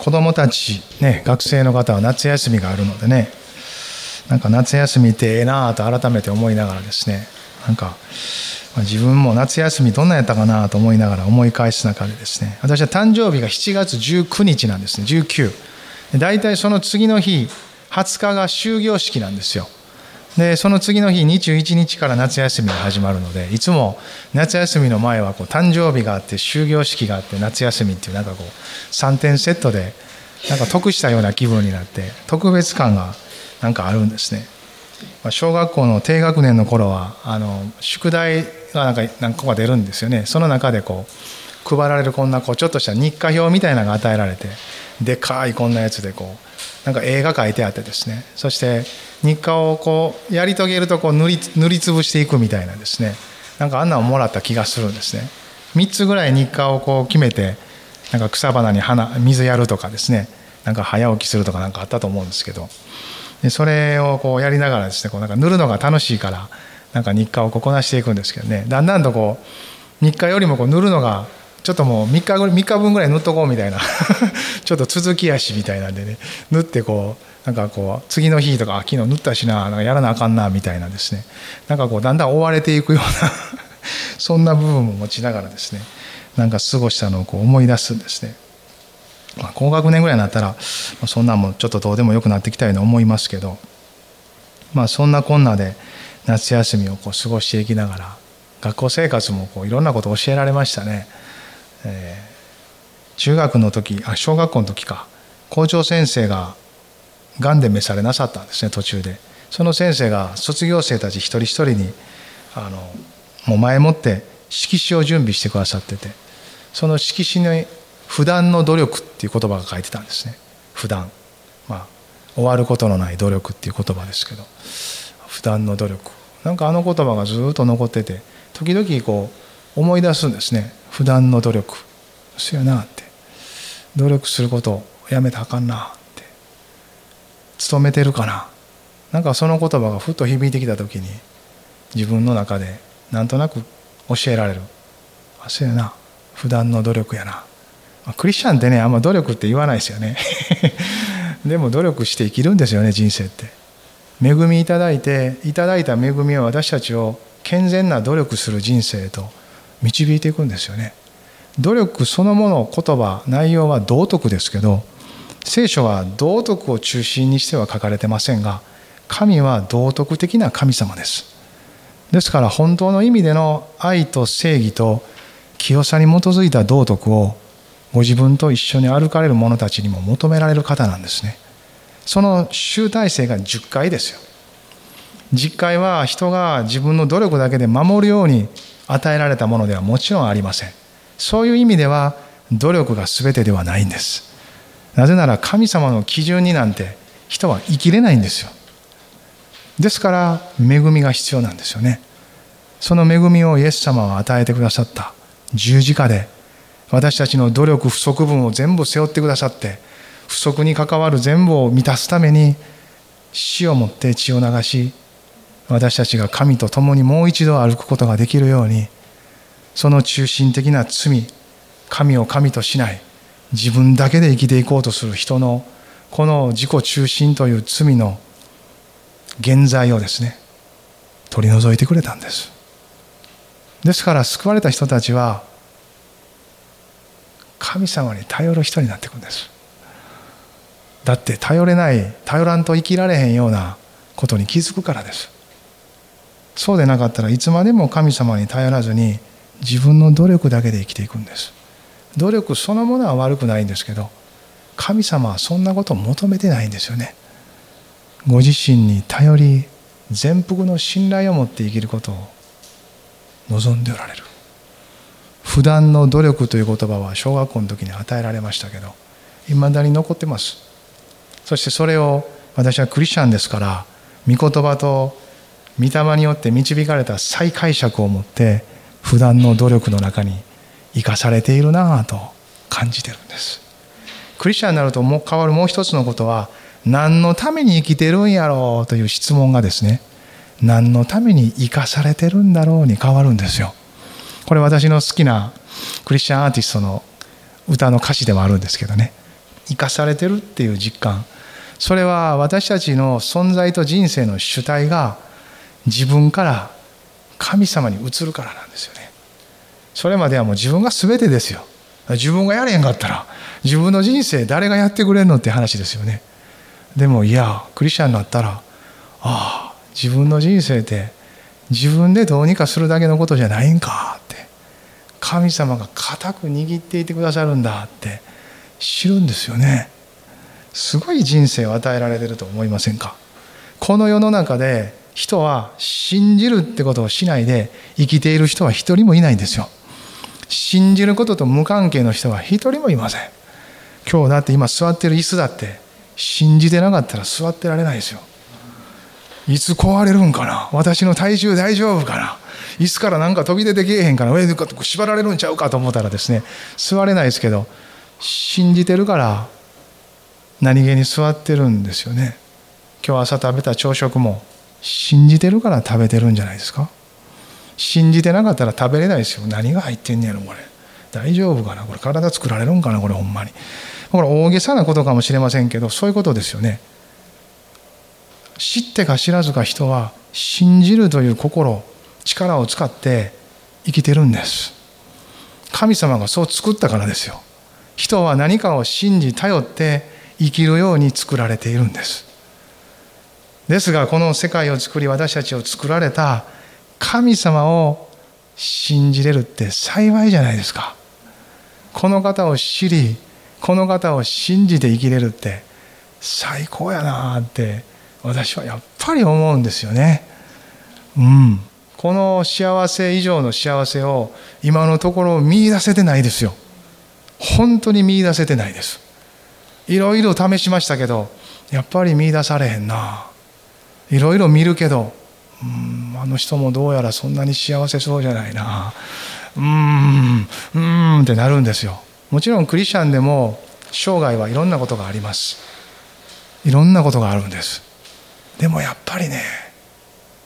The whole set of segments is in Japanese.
子供たち、ね、学生の方は夏休みがあるのでねなんか夏休みってええなあと改めて思いながらですねなんか自分も夏休みどんなやったかなと思いながら思い返す中でですね私は誕生日が7月19日なんですね19大体その次の日20日が終業式なんですよ。でその次の日21日から夏休みが始まるのでいつも夏休みの前はこう誕生日があって終業式があって夏休みっていうなんかこう3点セットでなんか得したような気分になって特別感がなんかあるんですね。小学校の低学年の頃はあの宿題がなんか何個か出るんですよね。その中でこう配られるこんなこうちょっとした日課表みたいなのが与えられてでかいこんなやつでこうなんか絵が描いてあってですね。そして日課をこうやり遂げるとこう塗り塗りつぶしていくみたいなですね。なんかあんなをもらった気がするんですね。3つぐらい日課をこう決めてなんか草花に花水やるとかですね。なんか早起きするとかなんかあったと思うんですけど。でそれをこうやりながらですねこうなんか塗るのが楽しいからなんか日課をこなしていくんですけどね。だんだんとこう日課よりもこう塗るのがちょっともう3日 ,3 日分ぐらい塗っとこうみたいな。ちょっと続き足みたいなんでね。塗ってこうなんかこう次の日とか昨日塗ったしななんかやらなあかんなみたいなですねなんかこうだんだん追われていくような そんな部分も持ちながらですねなんか過ごしたのをこう思い出すんですね。まあ、高学年ぐらいになったらそんなんもちょっとどうでもよくなってきたように思いますけどまあそんなこんなで夏休みをこう過ごしていきながら学校生活もこういろんなこと教えられましたね。えー、中学の時あ小学校の時か校長先生ががんで召されなさったんですね途中で。その先生が卒業生たち一人一人にあのもう前もって色紙を準備してくださっててその色紙に「普段の努力」っていう言葉が書いてたんですね。普段まあ終わることのない努力っていう言葉ですけど。普段の努力。なんかあの言葉がずっと残ってて時々こう思い出すんですね。普段の努力。そやなって。努力することをやめたらあかんな。勤めてるかな。なんかその言葉がふっと響いてきた時に自分の中でなんとなく教えられる。あそうやな。普段の努力やな。あクリスチャンってねあんま努力って言わないですよね。でも努力して生きるんですよね人生って。恵みいただいていただいた恵みは私たちを健全な努力する人生へと導いていくんですよね。努力そのもの言葉内容は道徳ですけど聖書は道徳を中心にしては書かれてませんが神は道徳的な神様です。ですから本当の意味での愛と正義と清さに基づいた道徳をご自分と一緒に歩かれる者たちにも求められる方なんですね。その集大成が10回ですよ。10回は人が自分の努力だけで守るように与えられたものではもちろんありません。そういう意味では努力が全てではないんです。なぜなら神様の基準になんて人は生きれないんですよ。ですから恵みが必要なんですよね。その恵みをイエス様は与えてくださった。十字架で。私たちの努力不足分を全部背負ってくださって。不足に関わる全部を満たすために死をもって血を流し私たちが神と共にもう一度歩くことができるようにその中心的な罪神を神としない。自分だけで生きていこうとする人のこの自己中心という罪の現在をですね取り除いてくれたんです。ですから救われた人たちは神様に頼る人になっていくんです。だって頼れない頼らんと生きられへんようなことに気づくからです。そうでなかったらいつまでも神様に頼らずに自分の努力だけで生きていくんです。努力そのものは悪くないんですけど神様はそんなことを求めてないんですよね。ご自身に頼り全幅の信頼を持って生きることを望んでおられる。普段の努力という言葉は小学校の時に与えられましたけどいまだに残ってます。そしてそれを私はクリスチャンですから御言葉と御霊によって導かれた再解釈を持って普段の努力の中に生かされているなぁと感じてるんです。クリスチャンになるともう変わるもう一つのことは何のために生きてるんやろうという質問がですね何のために生かされてるんだろうに変わるんですよ。これ私の好きなクリスチャンアーティストの歌の歌詞でもあるんですけどね。生かされてるっていう実感。それは私たちの存在と人生の主体が自分から神様に移るからなんですよね。それまではもう自分が全てですよ。自分がやれへんかったら自分の人生誰がやってくれんのって話ですよね。でもいやクリスチャンになったらああ自分の人生って自分でどうにかするだけのことじゃないんかって。神様が固く握っていてくださるんだって知るんですよね。すごい人生を与えられてると思いませんか？この世の中で人は信じるってことをしないで生きている人は一人もいないんですよ。信じることと無関係の人は一人もいません。今日だって今座ってる椅子だって信じてなかったら座ってられないですよ。いつ壊れるんかな？私の体重大丈夫かな？椅子からなんか飛び出てけえへんかな？上で縛られるんちゃうかと思ったらですね座れないですけど信じてるから何気に座ってるんですよね。今日朝食べた朝食も信じてるから食べてるんじゃないですか？信じてなかったら食べれないですよ。何が入ってんねやろこれ。大丈夫かな？これ体作られるんかな？これほんまに。これ大げさなことかもしれませんけどそういうことですよね。知ってか知らずか人は信じるという心力を使って生きてるんです。神様がそう作ったからですよ。人は何かを信じ頼って生きるように作られているんです。ですがこの世界を作り私たちを作られた神様を信じれるって幸いじゃないですか。この方を知りこの方を信じて生きれるって最高やなって私はやっぱり思うんですよね。うん。この幸せ以上の幸せを今のところ見いだせてないですよ。本当に見いだせてないです。いろいろ試しましたけどやっぱり見いだされへんな。いろいろ見るけどうんあの人もどうやらそんなに幸せそうじゃないな。うんうんってなるんですよ。もちろんクリスチャンでも生涯はいろんなことがあります。いろんなことがあるんです。でもやっぱりね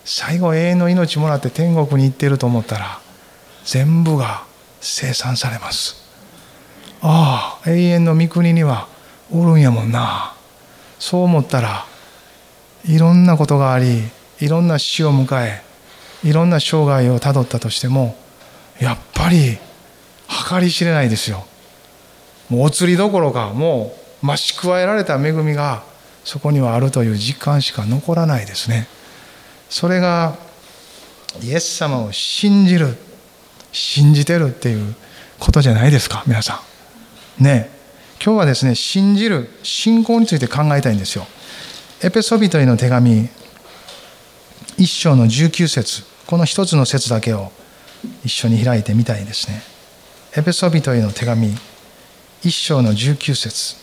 最後永遠の命もらって天国に行ってると思ったら全部が生産されます。ああ永遠の御国にはおるんやもんな。そう思ったらいろんなことがありいろんな死を迎えいろんな生涯をたどったとしてもやっぱり計り知れないですよ。もうお釣りどころかもう増し加えられた恵みがそこにはあるという実感しか残らないですね。それがイエス様を信じる信じてるっていうことじゃないですか皆さん。ね。今日はですね信じる信仰について考えたいんですよ。エペソビトへの手紙一章の19節。この一つの節だけを一緒に開いてみたいですね。エペソビトへの手紙。一章の19節。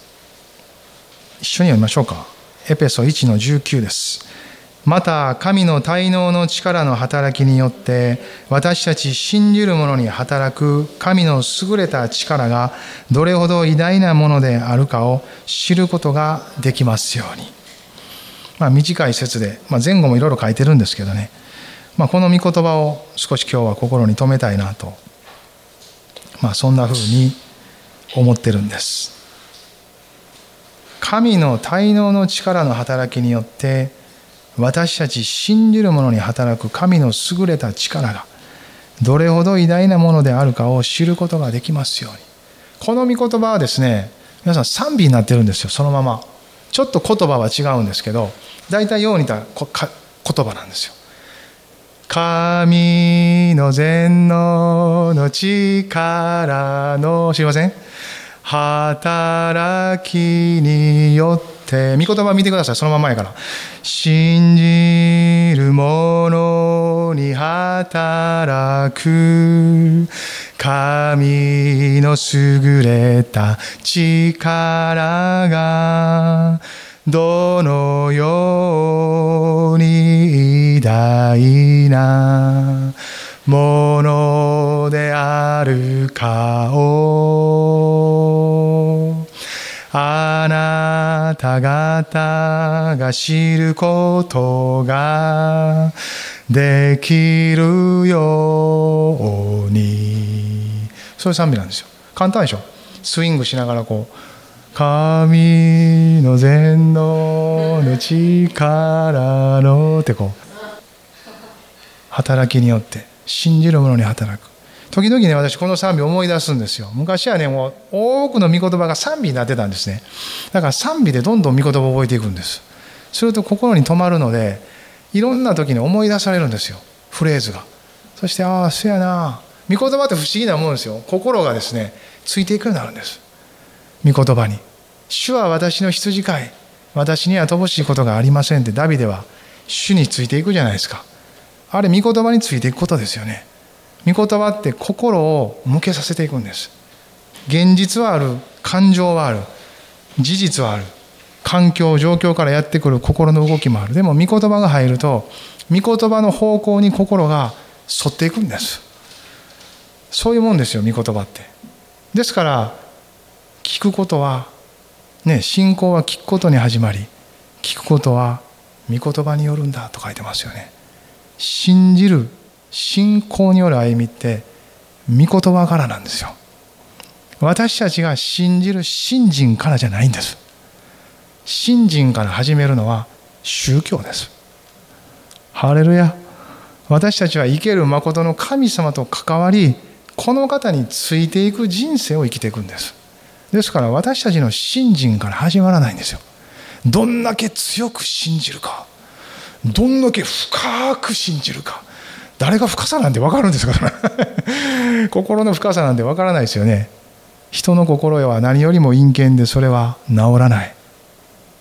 一緒に読みましょうか。エペソ1の19です。また神の滞納の力の働きによって私たち信じる者に働く神の優れた力がどれほど偉大なものであるかを知ることができますように。まあ、短い説で、まあ、前後もいろいろ書いてるんですけどね、まあ、この御言葉を少し今日は心に留めたいなと、まあ、そんなふうに思ってるんです。神の滞納の力の働きによって私たち信じる者に働く神の優れた力がどれほど偉大なものであるかを知ることができますように。この御言葉はですね皆さん賛美になってるんですよそのまま。ちょっと言葉は違うんですけど大体よう似た言葉なんですよ。神の全能の力の知りません？働きによって御言葉見てください。そのままやから。信じる者に働く神の優れた力がどのように偉大なものであるかを。あなた方が知ることができるように。そういう賛美なんですよ。簡単でしょ。スイングしながらこう神の全能の力のってこう働きによって信じる者に働く。時々ね私この賛美思い出すんですよ。昔はねもう多くの御言葉が賛美になってたんですね。だから賛美でどんどん御言葉を覚えていくんです。すると心に留まるのでいろんな時に思い出されるんですよ。フレーズが。そしてああそうやな。御言葉って不思議なもんですよ。心がですねついていくようになるんです。御言葉に。主は私の羊飼い。私には乏しいことがありませんってダビデは主についていくじゃないですか。あれ御言葉についていくことですよね。御言葉って心を向けさせていくんです。現実はある感情はある事実はある環境状況からやってくる心の動きもある。でも御言葉が入ると御言葉の方向に心が沿っていくんです。そういうもんですよ御言葉って。ですから聞くことはね信仰は聞くことに始まり聞くことは御言葉によるんだと書いてますよね。信じる信仰による歩みって御言葉からなんですよ。私たちが信じる信心からじゃないんです。信心から始めるのは宗教です。ハレルヤ。私たちは生ける誠の神様と関わりこの方についていく人生を生きていくんです。ですから私たちの信心から始まらないんですよ。どんだけ強く信じるかどんだけ深く信じるか。誰が深さなんて分かるんですか 心の深さなんて分からないですよね。人の心は何よりも陰険でそれは治らない。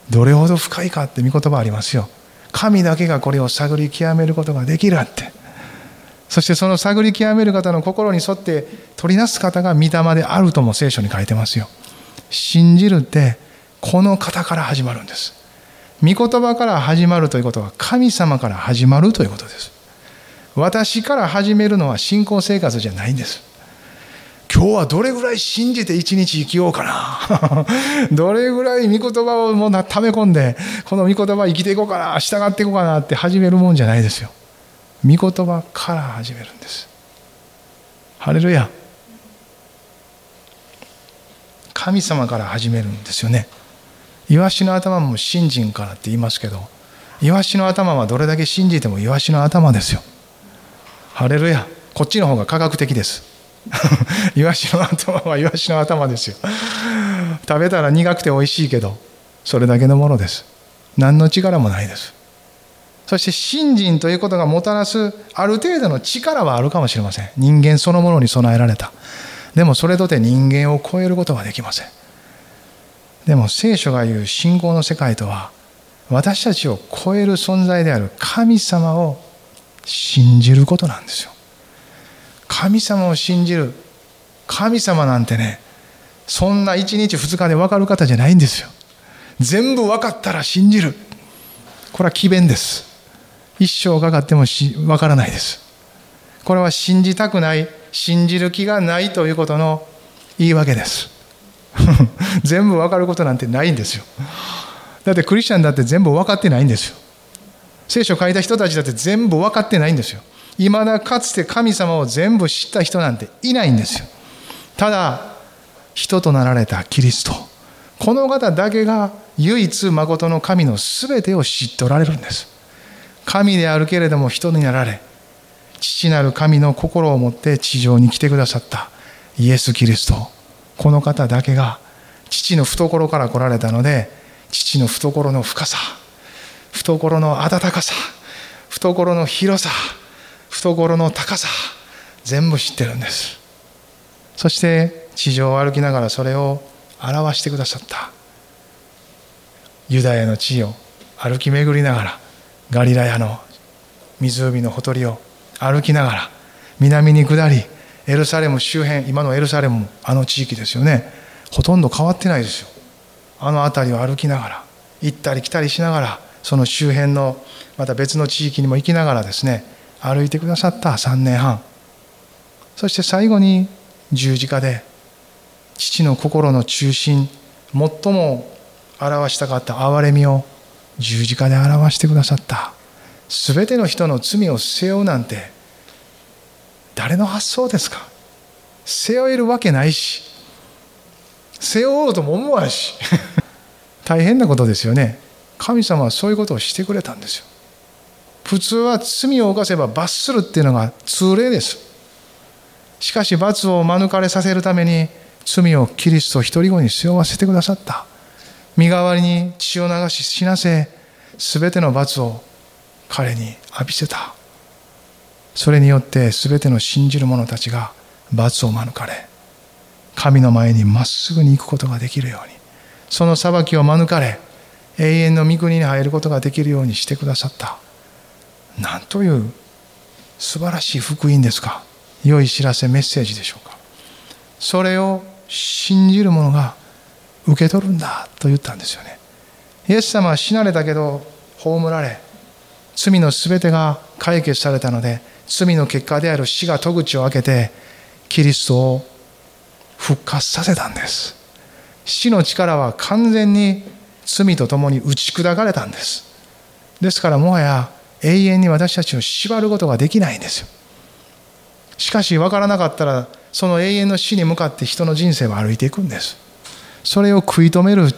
どれほど深いかって御言葉ありますよ。神だけがこれを探り極めることができるって。そしてその探り極める方の心に沿って取りなす方が御霊であるとも聖書に書いてますよ。信じるってこの方から始まるんです。御言葉から始まるということは神様から始まるということです。私から始めるのは信仰生活じゃないんです。今日はどれぐらい信じて一日生きようかな。どれぐらい御言葉をもう溜め込んでこの御言葉生きていこうかな従っていこうかなって始めるもんじゃないですよ。御言葉から始めるんです。ハレルヤ。神様から始めるんですよね。イワシの頭も信心からって言いますけどイワシの頭はどれだけ信じてもイワシの頭ですよ。ハレルヤ。こっちの方が科学的です。イワシの頭はイワシの頭ですよ。食べたら苦くて美味しいけどそれだけのものです。何の力もないです。そして信心ということがもたらすある程度の力はあるかもしれません。人間そのものに備えられた。でもそれとて人間を超えることはできません。でも聖書が言う信仰の世界とは私たちを超える存在である神様を信じることなんですよ。神様を信じる神様なんてねそんな1日2日で分かる方じゃないんですよ。全部分かったら信じる。これは詭弁です。一生かかっても分からないです。これは信じたくない信じる気がないということの言い訳です。全部分かることなんてないんですよ。だってクリスチャンだって全部分かってないんですよ。聖書を書いた人たちだって全部分かってないんですよ。いまだかつて神様を全部知った人なんていないんですよ。ただ人となられたキリスト。この方だけが唯一誠の神の全てを知っておられるんです。神であるけれども人になられ父なる神の心を持って地上に来てくださった。イエス・キリスト。この方だけが父の懐から来られたので父の懐の深さ。懐の温かさ懐の広さ懐の高さ全部知ってるんです。そして地上を歩きながらそれを表してくださった。ユダヤの地を歩き巡りながらガリラヤの湖のほとりを歩きながら南に下りエルサレム周辺今のエルサレムあの地域ですよね。ほとんど変わってないですよ。あの辺りを歩きながら行ったり来たりしながらその周辺のまた別の地域にも行きながらですね歩いてくださった3年半。そして最後に十字架で父の心の中心最も表したかった憐れみを十字架で表してくださった。全ての人の罪を背負うなんて誰の発想ですか？背負えるわけないし背負おうとも思わんし。大変なことですよね。神様はそういうことをしてくれたんですよ。普通は罪を犯せば罰するっていうのが通例です。しかし罰を免れさせるために罪をキリスト一人後に背負わせてくださった。身代わりに血を流し死なせ全ての罰を彼に浴びせた。それによって全ての信じる者たちが罰を免れ神の前にまっすぐに行くことができるように。その裁きを免れ永遠の御国に入ることができるようにしてくださった。なんという素晴らしい福音ですか。良い知らせメッセージでしょうか。それを信じる者が受け取るんだと言ったんですよね。イエス様は死なれたけど葬られ罪の全てが解決されたので罪の結果である死が戸口を開けてキリストを復活させたんです。死の力は完全に罪と共に打ち砕かれたんです。ですからもはや永遠に私たちを縛ることができないんですよ。しかし分からなかったらその永遠の死に向かって人の人生は歩いていくんです。それを食い止める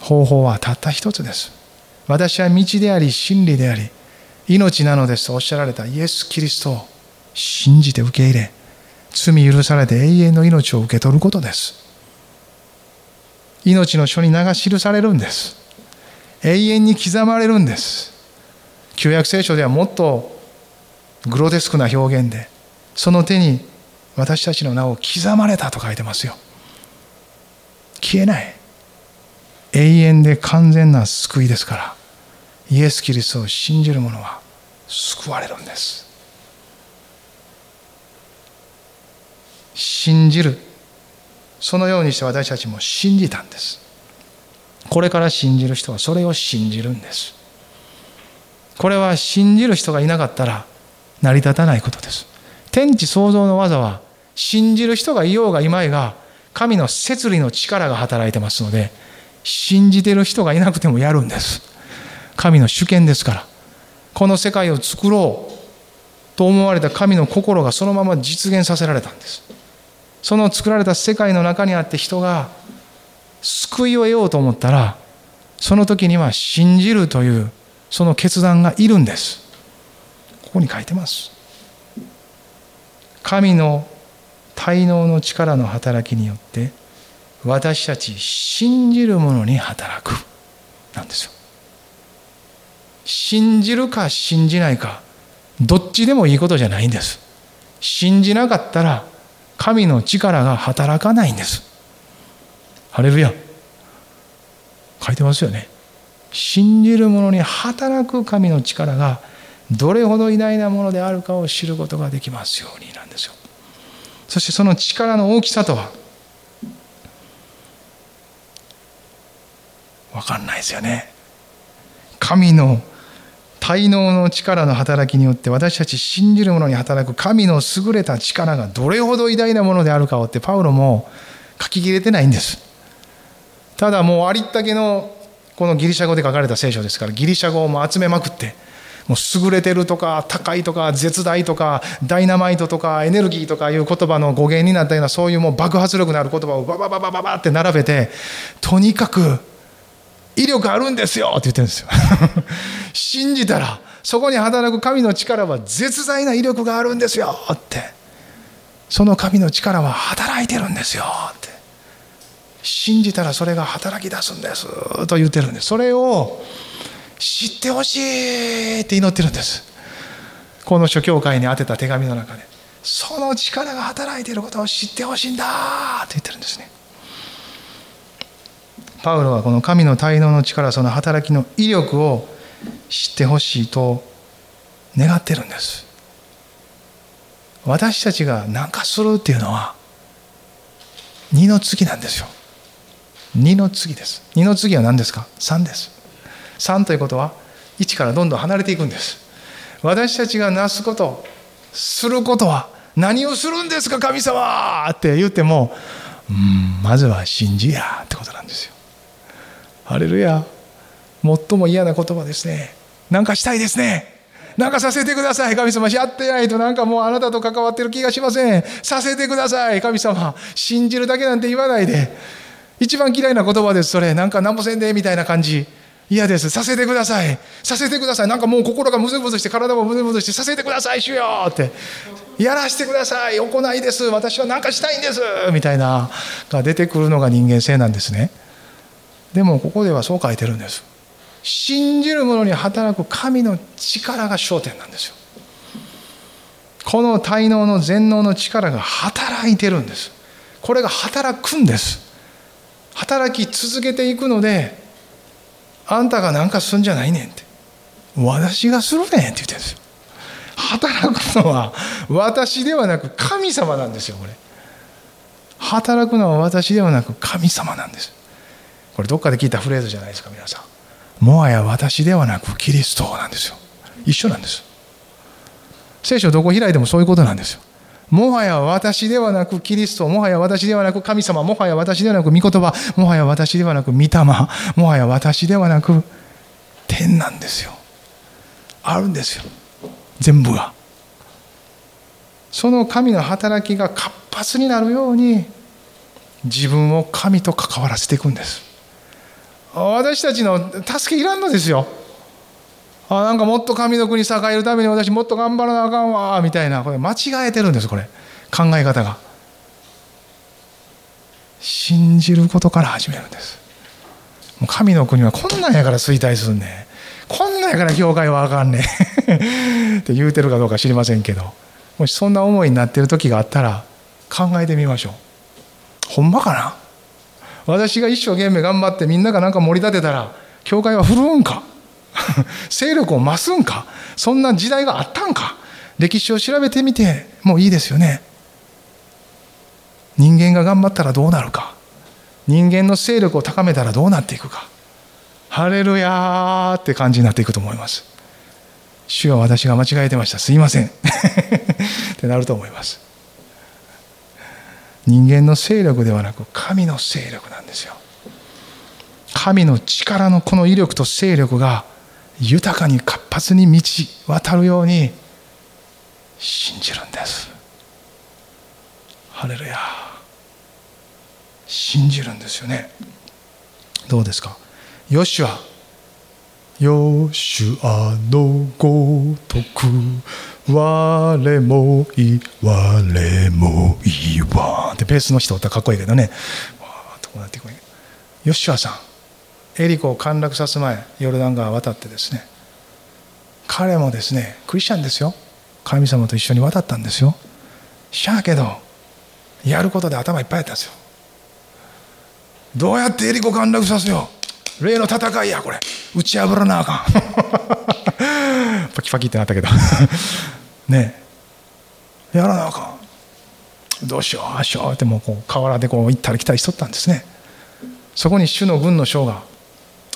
方法はたった一つです。私は道であり真理であり命なのですとおっしゃられたイエス・キリストを信じて受け入れ罪許されて永遠の命を受け取ることです。命の書に名が記されるんです。永遠に刻まれるんです。旧約聖書ではもっとグロテスクな表現でその手に私たちの名を刻まれたと書いてますよ。消えない。永遠で完全な救いですからイエス・キリストを信じる者は救われるんです。信じる。そのようにして私たちも信じたんです。これから信じる人はそれを信じるんです。これは信じる人がいなかったら成り立たないことです。天地創造の技は信じる人がいようがいまいが神の摂理の力が働いてますので信じてる人がいなくてもやるんです。神の主権ですから。この世界を作ろうと思われた神の心がそのまま実現させられたんです。その作られた世界の中にあって人が救いを得ようと思ったらその時には信じるというその決断がいるんです。ここに書いてます。神の滞納の力の働きによって私たち信じる者に働く。なんですよ。信じるか信じないかどっちでもいいことじゃないんです。信じなかったら神の力が働かないんです。ハレルヤ。書いてますよね。信じる者に働く神の力がどれほど偉大なものであるかを知ることができますようになんですよ。そしてその力の大きさとは分かんないですよね。神の滞納の力の働きによって私たち信じる者に働く神の優れた力がどれほど偉大なものであるかをってパウロも書ききれてないんです。ただもうありったけのこのギリシャ語で書かれた聖書ですからギリシャ語をも集めまくってもう優れてるとか高いとか絶大とかダイナマイトとかエネルギーとかいう言葉の語源になったようなそういうもう爆発力のある言葉をババババババって並べてとにかく威力あるんですよって言ってるんですよ。信じたらそこに働く神の力は絶大な威力があるんですよって。その神の力は働いてるんですよって。信じたらそれが働き出すんですと言ってるんです。それを知ってほしいって祈ってるんです。この諸教会に宛てた手紙の中でその力が働いていることを知ってほしいんだって言ってるんですね。パウロはこの神の滞納の力その働きの威力を知ってほしいと願ってるんです。私たちが何かするっていうのは2の次なんですよ。2の次です。2の次は何ですか？3です。3ということは1からどんどん離れていくんです。私たちがなすことすることは何をするんですか神様って言ってもうんまずは信じやってことなんですよ。ハレルヤ。最も嫌な言葉ですね。なんかしたいですね。なんかさせてください。神様やってないと。なんかもうあなたと関わってる気がしません。させてください。神様信じるだけなんて言わないで。一番嫌いな言葉ですそれ。なんか何もせんでみたいな感じ。嫌です。させてください。させてください。なんかもう心がムズムズして体もムズムズしてさせてください主よって。やらせてください。行いです。私は何かしたいんです。みたいなが出てくるのが人間性なんですね。でもここではそう書いてるんです。信じる者に働く神の力が焦点なんですよ。この滞納の全能の力が働いてるんです。これが働くんです。働き続けていくのであんたが何かすんじゃないねんって。私がするねんって言ってるんです。よ働くのは私ではなく神様なんですよこれ。働くのは私ではなく神様なんです。これどっかで聞いたフレーズじゃないですか皆さんもはや私ではなくキリストなんですよ一緒なんです聖書どこ開いてもそういうことなんですよもはや私ではなくキリスト、もはや私ではなく神様、もはや私ではなく御言葉、もはや私ではなく御霊、もはや私ではなく天なんですよ。あるんですよ。全部が。その神の働きが活発になるように自分を神と関わらせていくんです。私たちの助けいらんのですよ。あなんかもっと神の国栄えるために私もっと頑張らなあかんわみたいな。これ間違えてるんですこれ。考え方が。信じることから始めるんです。神の国はこんなんやから衰退すんねこんなんやから教会はあかんね って言うてるかどうか知りませんけど。もしそんな思いになってる時があったら考えてみましょう。ほんまかな？私が一生懸命頑張ってみんながなんか盛り立てたら教会は振るうんか？勢力を増すんか？そんな時代があったんか？歴史を調べてみてもいいですよね。人間が頑張ったらどうなるか？人間の勢力を高めたらどうなっていくか？ハレルヤーって感じになっていくと思います。主は私が間違えてました。すいません。ってなると思います。人間の勢力ではなく神の勢力なんですよ。神の力のこの威力と勢力が豊かに活発に満ち渡るように信じるんです。ハレルヤ。信じるんですよね。どうですか？ヨシュア。ヨシュアのごとく我もい我もいわってベースの人かっこいいけどね。わーっとこうなっていくヨシュアさん。エリコを陥落さす前ヨルダン川渡ってですね。彼もですねクリスチャンですよ。神様と一緒に渡ったんですよ。しゃあけどやることで頭いっぱいやったんですよ。どうやってエリコ陥落させよう？例の戦いやこれ。打ち破らなあかん。パキパキってなったけど。ね。やらなあかん。どうしようあしようってもうこう河原でこう行ったり来たりしとったんですね。そこに主の軍の将が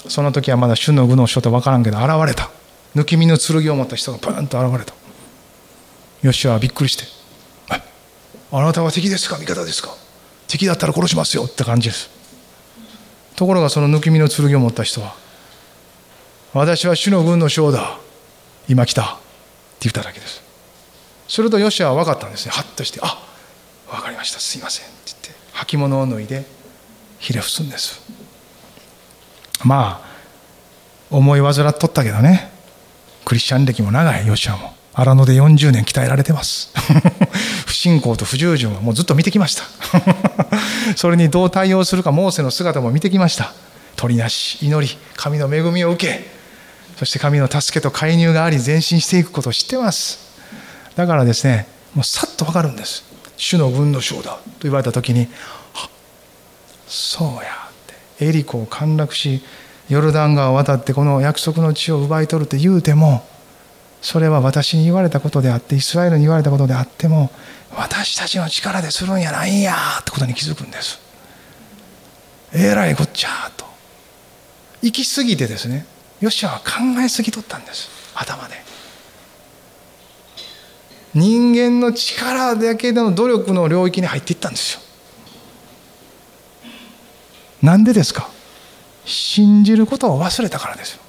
その時はまだ主の具の書と分からんけど現れた。抜き身の剣を持った人がパーンと現れた。ヨシュアはびっくりして「あなたは敵ですか？味方ですか？敵だったら殺しますよ」って感じですところがその抜き身の剣を持った人は「私は主の軍の将だ今来た」って言っただけです。するとヨシアは分かったんですね。ハッとして「あ分かりましたすいません」って言って履物を脱いでひれ伏すんです。まあ思い患っとったけどね。クリスチャン歴も長いヨシアも。荒野で40年鍛えられてます。不信仰と不従順はもうずっと見てきました。それにどう対応するかモーセの姿も見てきました。取りなし祈り神の恵みを受けそして神の助けと介入があり前進していくことを知ってます。だからですねもうさっと分かるんです。主の軍の将だと言われた時にそうやってエリコを陥落しヨルダン川を渡ってこの約束の地を奪い取るって言うてもそれは私に言われたことであってイスラエルに言われたことであっても私たちの力でするんやないんやってことに気づくんです。えらいこっちゃと。行き過ぎてですねヨシアは考えすぎとったんです。頭で。人間の力だけでの努力の領域に入っていったんですよ。なんでですか？信じることを忘れたからですよ。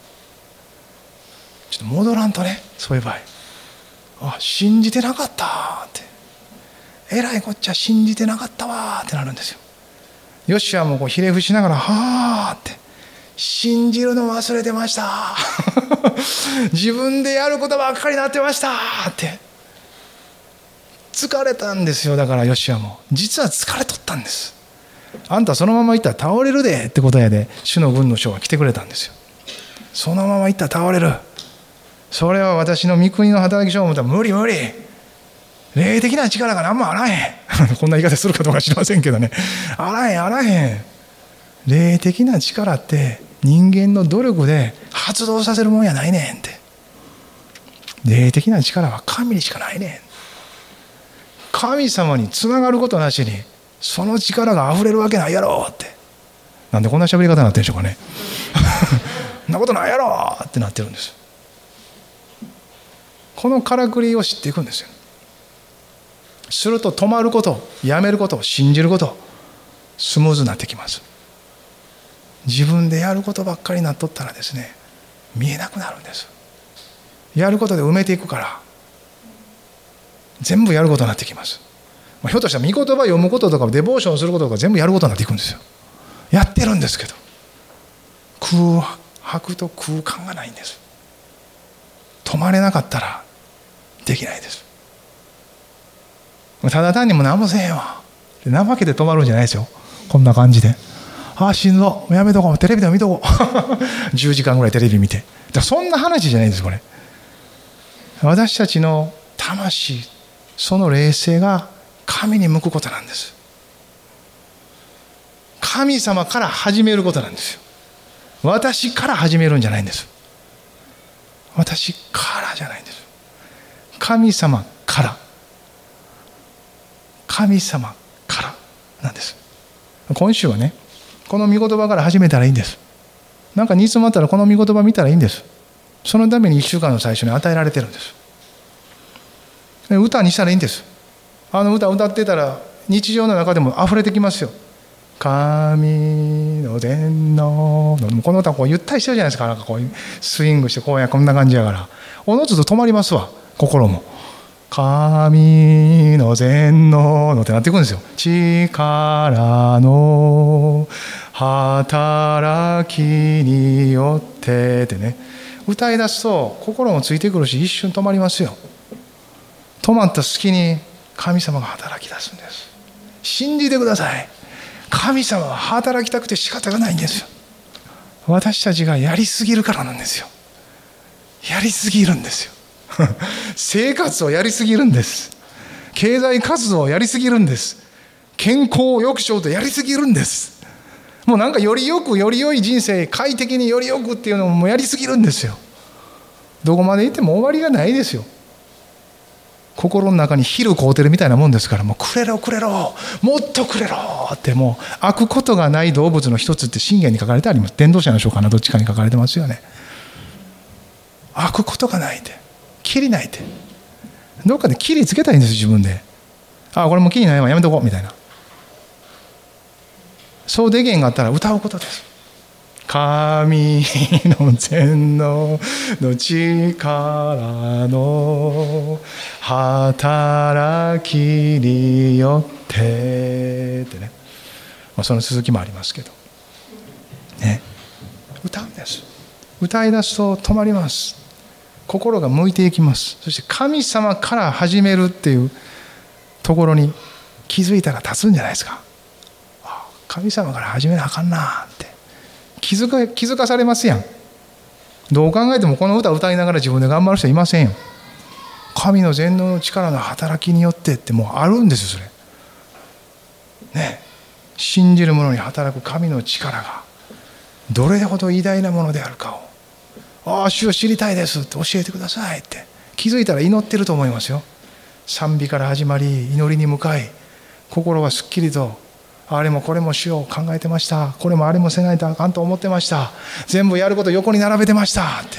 ちょっちょっと戻らんとね。そういう場合。あ信じてなかったって。えらいこっちゃ信じてなかったわってなるんですよ。よしはもこうひれ伏しながらはあって。信じるの忘れてました。自分でやることばっかりになってましたって。疲れたんですよだからヨシアも。実は疲れとったんです。あんたそのまま行ったら倒れるでってことやで主の軍の将が来てくれたんですよ。そのまま行ったら倒れる。それは私の御国の働き書を思ったら無理無理。霊的な力が何もあらへん。こんな言い方するかどうか知りませんけどね。あらへんあらへん。霊的な力って人間の努力で発動させるもんやないねんって。霊的な力は神にしかないねん。神様につながることなしにその力が溢れるわけないやろって。なんでこんな喋り方になってるんでしょうかね。そんなことないやろってなってるんです。このからくりを知っていくんですよ。すると止まることやめること信じることスムーズになってきます。自分でやることばっかりなっとったらですね見えなくなるんです。やることで埋めていくから全部やることになってきます、ひょっとしたら御言葉読むこととかデボーションすることとか全部やることになっていくんですよ。やってるんですけど空白と空間がないんです。止まれなかったらできないです。ただ単にも何もせえんわ怠けて止まるんじゃないですよ。こんな感じで。ああしんど。やめとこう。テレビでも見とこう。10時間ぐらいテレビ見て。そんな話じゃないですこれ。私たちの魂その霊性が神に向くことなんです。神様から始めることなんですよ。私から始めるんじゃないんです。私からじゃないんです。神様から。神様から。なんです。今週はねこの御言葉から始めたらいいんです。なんか煮詰まったらこの御言葉見たらいいんです。そのために1週間の最初に与えられてるんです。歌にしたらいいんです。あの歌歌ってたら日常の中でも溢れてきますよ。神の全能この歌こうゆったりしてるじゃないですか。なんかこうスイングしてこうやこんな感じやから。おのずと止まりますわ。心も。神の全能のってなっていくんですよ。力の働きによってってね。歌い出すと心もついてくるし一瞬止まりますよ。止まった隙に神様が働き出すんです。信じてください。神様は働きたくて仕方がないんですよ。私たちがやりすぎるからなんですよ。やりすぎるんですよ。生活をやりすぎるんです。経済活動をやりすぎるんです。健康を良くしようとやりすぎるんです。もうなんかよりよくより良い人生快適によりよくっていうのもやりすぎるんですよ。どこまで行っても終わりがないですよ。心の中に昼買うてるみたいなもんですからもうくれろくれろもっとくれろってもう開くことがない動物の一つって信玄に書かれてあります。伝道者の書かなどっちかに書かれてますよね。開くことがないって。切りないって。どっかで切りつけたいんです自分で。あこれも切りないわやめとこうみたいな。そうできへんかったら歌うことです。神の全能の力の働きによってってね、まあ、その続きもありますけど。ね。歌うんです。歌い出すと止まります。心が向いていきます。そして神様から始めるっていうところに気づいたら立つんじゃないですか。神様から始めなあかんなって。気づか気づかされますやん。どう考えてもこの歌を歌いながら自分で頑張る人いません。よ神の全能の力の働きによってってもうあるんですよそれ。ね。信じる者に働く神の力がどれほど偉大なものであるかを「ああ主を知りたいです」って教えてくださいって。気づいたら祈ってると思いますよ。賛美から始まり祈りに向かい心はすっきりとあれもこれも主を考えてました。これもあれもせないとあかんと思ってました。全部やること横に並べてましたって。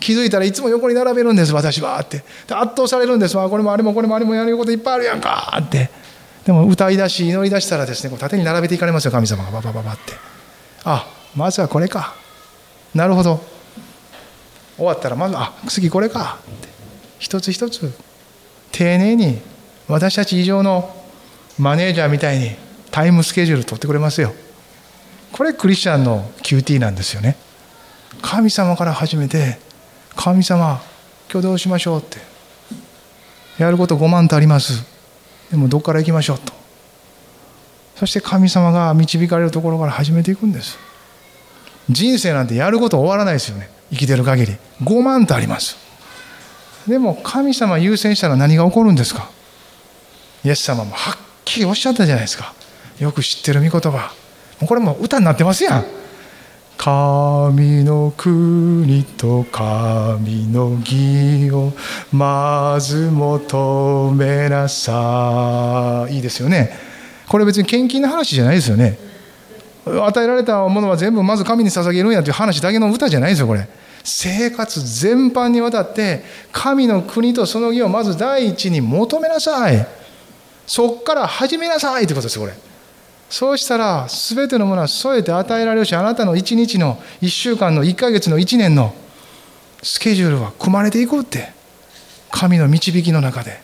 気づいたらいつも横に並べるんです私はって。圧倒されるんです。わこれもあれもこれもあれもやることいっぱいあるやんか。って。でも歌い出し祈り出したらですねこう縦に並べていかれますよ神様が。ババババって。あまずはこれか。なるほど。終わったらまずあ次これか。って一つ一つ丁寧に私たち以上のマネージャーみたいにタイムスケジュール取ってくれますよ。これクリスチャンの QT なんですよね。神様から始めて神様今日どうしましょうって。やること5万とあります。でもどっから行きましょうと。そして神様が導かれるところから始めていくんです。人生なんてやること終わらないですよね。生きてる限り5万とあります。でも神様優先したら何が起こるんですか？イエス様もはっきりおっしゃったじゃないですか。よく知ってる御言葉。これも歌になってますやん。神の国と神の義をまず求めなさい。いいですよね。これ別に献金の話じゃないですよね。与えられたものは全部まず神に捧げるんやという話だけの歌じゃないですよこれ。生活全般にわたって神の国とその義をまず第一に求めなさい。そっから始めなさいってことですこれ。そうしたら全てのものは添えて与えられるしあなたの1日の1週間の1ヶ月の1年のスケジュールは組まれていくって。神の導きの中で。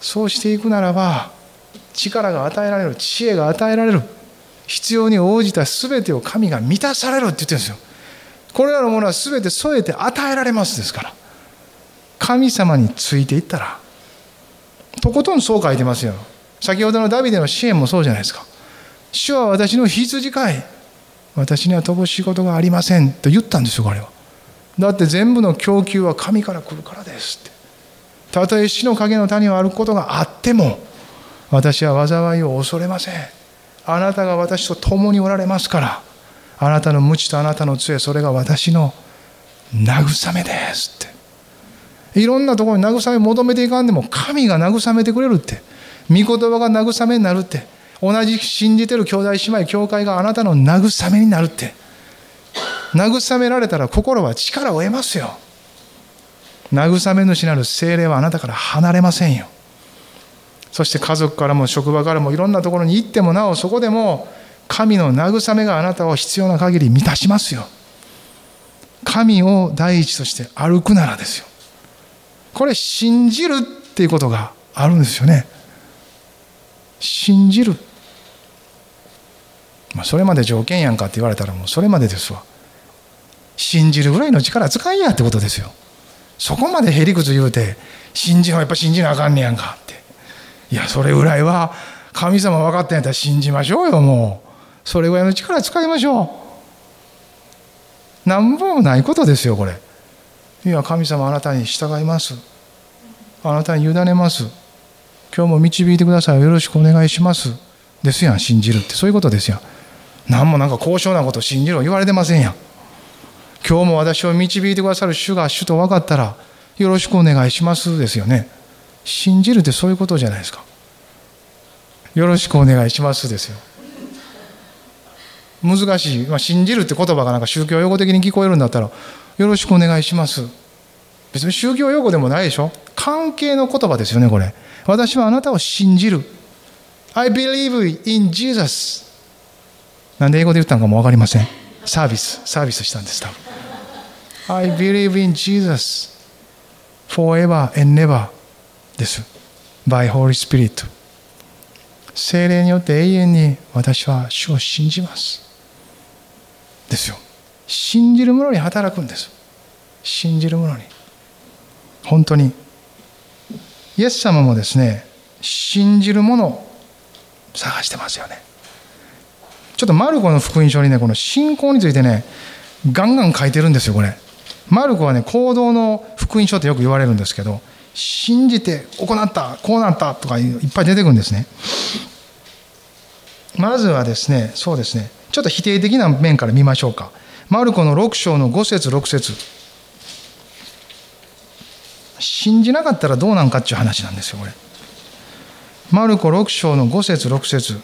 そうしていくならば力が与えられる知恵が与えられる。必要に応じた全てを神が満たされるって言ってるんですよ。これらのものは全て添えて与えられますですから。神様についていったら。とことんそう書いてますよ。先ほどのダビデの支援もそうじゃないですか。主は私の羊飼い。私には乏しいことがありませんと言ったんですよ彼は。だって全部の供給は神から来るからですって。たとえ死の影の谷を歩くことがあっても私は災いを恐れません。あなたが私と共におられますからあなたの無知とあなたの杖それが私の慰めですって。いろんなところに慰め求めていかんでも神が慰めてくれるって。御言葉が慰めになるって。同じ信じてる兄弟姉妹教会があなたの慰めになるって。慰められたら心は力を得ますよ。慰め主なる精霊はあなたから離れませんよ。そして家族からも職場からもいろんなところに行ってもなおそこでも神の慰めがあなたを必要な限り満たしますよ。神を第一として歩くならですよ。これ信じるっていうことがあるんですよね。信じる、まあ、それまで条件やんかって言われたらもうそれまでですわ。信じるぐらいの力使いやってことですよ。そこまでへりくつ言うて信じろやっぱ信じなあかんねやんかって。いやそれぐらいは神様分かってんやったら信じましょうよもう。それぐらいの力使いましょう。なんぼもないことですよこれ。いや神様あなたに従います。あなたに委ねます。今日も導いてください。よろしくお願いします。ですやん信じるって。そういうことですやん。何もなんか高尚なこと信じろ言われてませんやん。今日も私を導いてくださる主が主と分かったらよろしくお願いしますですよね。信じるってそういうことじゃないですか。よろしくお願いしますですよ。難しい、まあ、信じるって言葉がなんか宗教用語的に聞こえるんだったらよろしくお願いします。別に宗教用語でもないでしょ。関係の言葉ですよねこれ。私はあなたを信じる。I believe in Jesus なんで英語で言ったのかも分かりません。サービス。サービスしたんです多分。I believe in Jesus forever and never です。By Holy Spirit 精霊によって永遠に私は主を信じます。ですよ。信じる者に働くんです。信じる者に。本当に。イエス様もですね信じる者を探してますよね。ちょっとマルコの福音書にねこの信仰についてねガンガン書いてるんですよこれ。マルコはね行動の福音書ってよく言われるんですけど信じて行ったこうなったとかいっぱい出てくるんですね。まずはですねそうですね。ちょっと否定的な面から見ましょうか。マルコの6章の5節6節。信じなかったらどうなんかっていう話なんですよこれ。マルコ6章の5節6節。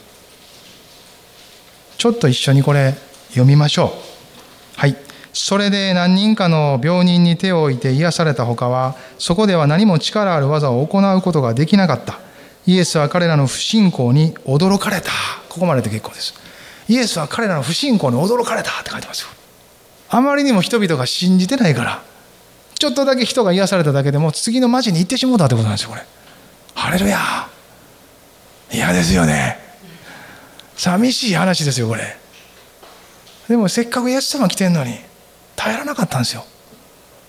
ちょっと一緒にこれ読みましょう。それで何人かの病人に手を置いて癒された他はそこでは何も力ある技を行うことができなかった。イエスは彼らの不信仰に驚かれた。ここまでで結構です。イエスは彼らの不信仰に驚かれたって書いてますよ。あまりにも人々が信じてないからちょっとだけ人が癒されただけでも次の町に行ってしもうたってことなんですよこれ。ハレルヤ嫌ですよね。寂しい話ですよこれ。でもせっかくイエス様来てんのに耐えられなかったんですよ。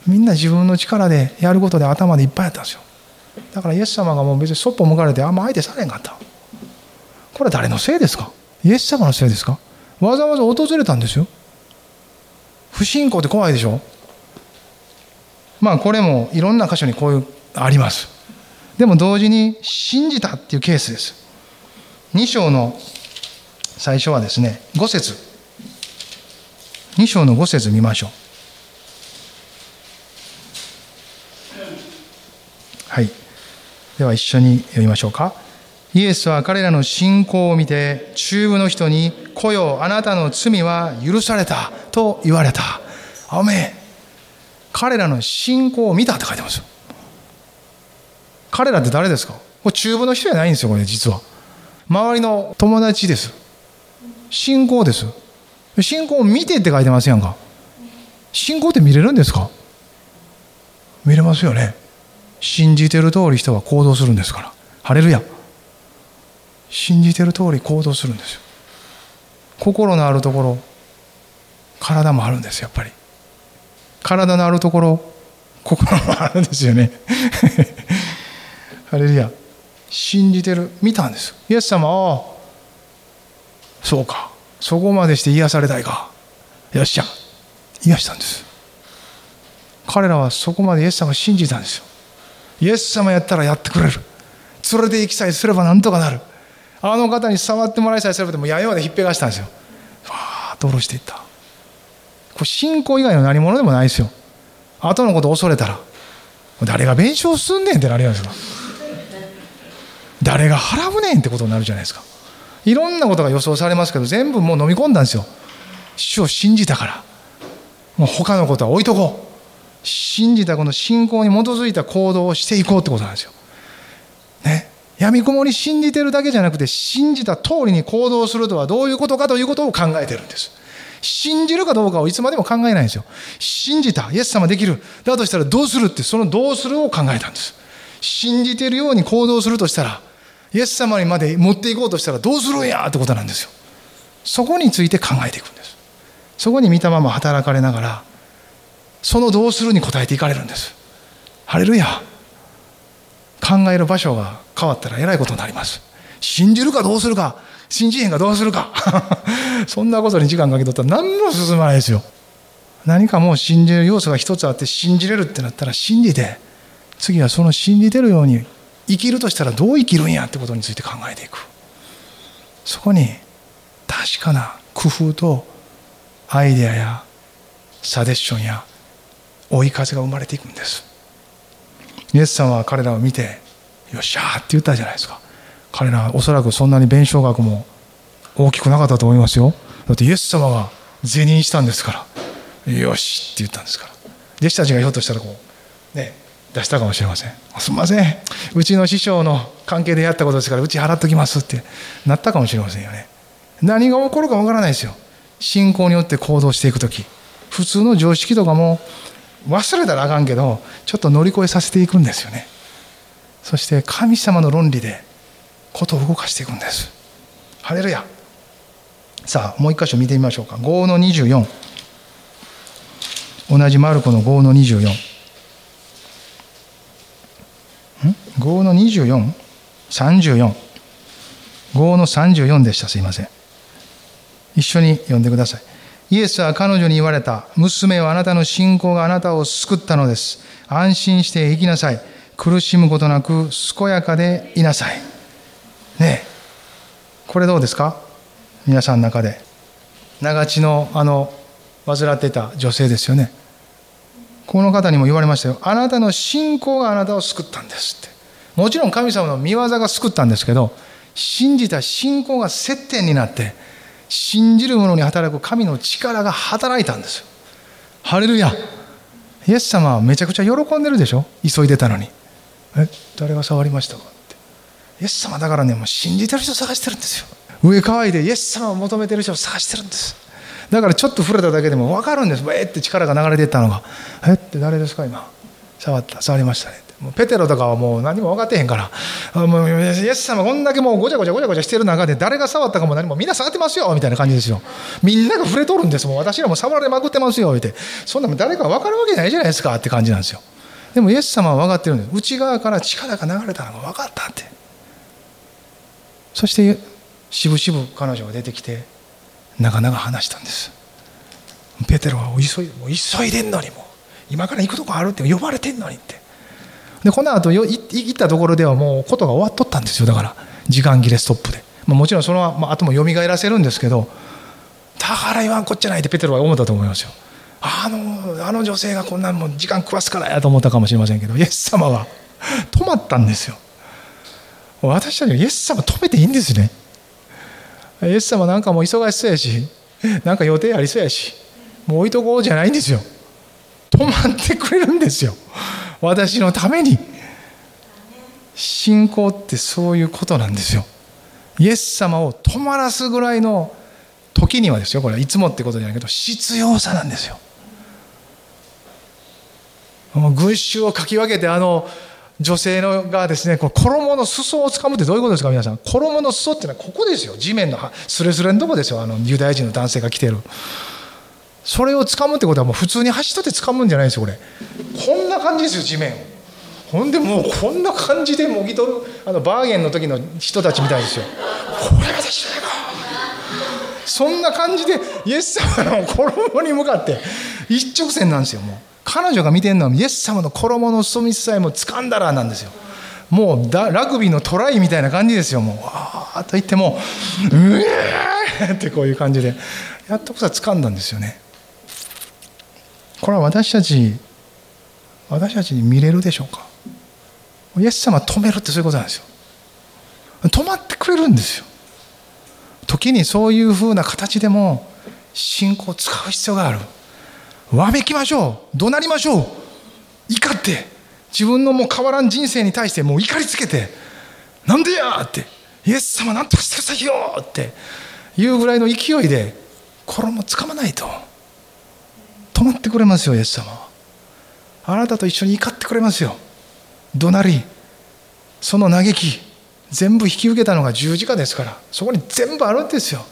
みんな自分の力でやることで頭でいっぱいやったんですよ。だからイエス様がもう別にそっぽ向かれてあんま相手されんかった。これは誰のせいですか？イエス様のせいですか？わざわざ訪れたんですよ。不信仰って怖いでしょ？まあこれもいろんな箇所にこういうあります。でも同時に信じたっていうケースです。2章の最初はですね5節。2章の5節見ましょう。はい。では一緒に読みましょうか。イエスは彼らの信仰を見て中部の人に「来よあなたの罪は許された」と言われた。アメ彼らの信仰を見たって書いてます彼らって誰ですか？これ中部の人じゃないんですよこれ実は。周りの友達です。信仰です。信仰を見てって書いてますやんか。信仰って見れるんですか？見れますよね。信じてる通り人は行動するんですから。ハレルヤ。信じてる通り行動するんですよ。心のあるところ体もあるんですやっぱり。体のあるところ心もあるんですよね。ハレルヤ。信じてる。見たんです。イエス様ああ。そうか。そこまでして癒されたいか？よっしゃ。癒したんです。彼らはそこまでイエス様を信じたんですよ。イエス様やったらやってくれる。連れて行きさえすればなんとかなる。あの方に触ってもらいさえすればでも弥生でひっぺがしたんですよ。わあと下ろしていった。これ信仰以外の何者でもないですよ。後のこと恐れたら誰が弁償すんねんってなるじゃないですか誰が払うねんってことになるじゃないですか。いろんなことが予想されますけど全部もう飲み込んだんですよ。主を信じたから。もう他のことは置いとこう。信じたこの信仰に基づいた行動をしていこうってことなんですよ。ね。闇雲に信じてるだけじゃなくて信じた通りに行動するとはどういうことかということを考えてるんです。信じるかどうかをいつまでも考えないんですよ。信じた。イエス様できる。だとしたらどうするってそのどうするを考えたんです。信じてるように行動するとしたらイエス様にまで持っていこうとしたらどうするんやってことなんですよ。そこについて考えていくんです。そこに見たまま働かれながらそのどうするに応えていかれるんです。ハレルヤ。考える場所が変わったらえらいことになります。信じるかどうするか。信じへんかどうするか。そんなことに時間かけとったら何も進まないですよ。何かもう信じる要素が一つあって信じれるってなったら信じて次はその信じてるように生きるとしたらどう生きるんやってことについて考えていく。そこに確かな工夫とアイデアやサデッションや追い風が生まれていくんです。イエス様は彼らを見てよっしゃーって言ったじゃないですか。彼らはおそらくそんなに弁償額も大きくなかったと思いますよ。だってイエス様が是認したんですから。よしって言ったんですから。弟子たちがひょっとしたらこうね出したかもしれません。すみません。うちの師匠の関係でやったことですからうち払っときますってなったかもしれませんよね。何が起こるかわからないですよ。信仰によって行動していく時普通の常識とかも忘れたらあかんけどちょっと乗り越えさせていくんですよね。そして神様の論理でことを動かしていくんです。ハレルヤ。さあもう一箇所見てみましょうか。5の24同じマルコの5の24ん5の 24?34 5の34でした。すいません。一緒に読んでください。イエスは彼女に言われた。娘はあなたの信仰があなたを救ったのです。安心して生きなさい。苦しむことなく健やかでいなさい。ねえ。これどうですか？皆さんの中で。長地のあの患っていた女性ですよね。この方にも言われましたよ。あなたの信仰があなたを救ったんですって。もちろん神様の見業が救ったんですけど信じた信仰が接点になって信じる者に働く神の力が働いたんですよ。ハレルヤ。イエス様はめちゃくちゃ喜んでるでしょ？急いでたのに。え？誰が触りましたかって。イエス様だからねもう信じてる人探してるんですよ。上乾いてイエス様を求めてる人を探してるんです。だからちょっと触れただけでも分かるんです。えって力が流れていったのが。え？って誰ですか？今。触った。触りましたね。もうペテロとかはもう何も分かってへんからもうイエス様こんだけもうごちゃごちゃごちゃごちゃしてる中で誰が触ったかも何もみんな触ってますよみたいな感じですよ。みんなが触れとるんですもう私らも触られまくってますよって。そんなも誰か分かるわけないじゃないですかって感じなんですよ。でもイエス様は分かってるんです。内側から力が流れたのが分かったって。そしてしぶしぶ彼女が出てきてなかなか話したんです。ペテロは急いもう急いでんのにも。今から行くとこあるって呼ばれてんのにって。でこの後よ行ったところではもうことが終わっとったんですよ。だから時間切れストップで、まあ、もちろんその、まあ、後も蘇らせるんですけどだから言わんこっちゃないってペテロは思ったと思いますよ。あのあの女性がこんなもん時間食わすからやと思ったかもしれませんけどイエス様は止まったんですよ。私たちはイエス様止めていいんですね。イエス様なんかもう忙しそうやしなんか予定ありそうやしもう置いとこうじゃないんですよ。止まってくれるんですよ。私のために。信仰ってそういうことなんですよ。イエス様を止まらすぐらいの時にはですよ。これはいつもってことじゃないけど必要さなんですよ。群衆をかき分けてあの女性のがですねこ衣の裾をつかむってどういうことですか皆さん。衣の裾っていうのはここですよ。地面のスレスレのとこですよ。あのユダヤ人の男性が来てる。それを掴むってことはもう普通に走っとって掴むんじゃないですよこれ。こんな感じですよ地面を。ほんでもうこんな感じでもぎ取るあのバーゲンの時の人たちみたいですよ。これ私じゃないか。そんな感じでイエス様の衣に向かって一直線なんですよもう。彼女が見てるのはイエス様の衣の裾みさえも掴んだらなんですよ。もうラグビーのトライみたいな感じですよもう。わーっと言ってもううえーってこういう感じで。やっとこさ掴んだんですよね。これは私たち私たちに見れるでしょうか？イエス様止めるってそういうことなんですよ。止まってくれるんですよ。時にそういうふうな形でも信仰を使う必要がある。わめきましょう。怒鳴りましょう。怒って自分のもう変わらん人生に対してもう怒りつけてなんでやってイエス様なんとかしてくださいよっていうぐらいの勢いで衣つかまないと。止まってくれますよイエス様。はあなたと一緒に怒ってくれますよ。怒鳴り。その嘆き全部引き受けたのが十字架ですから。そこに全部あるんですよ。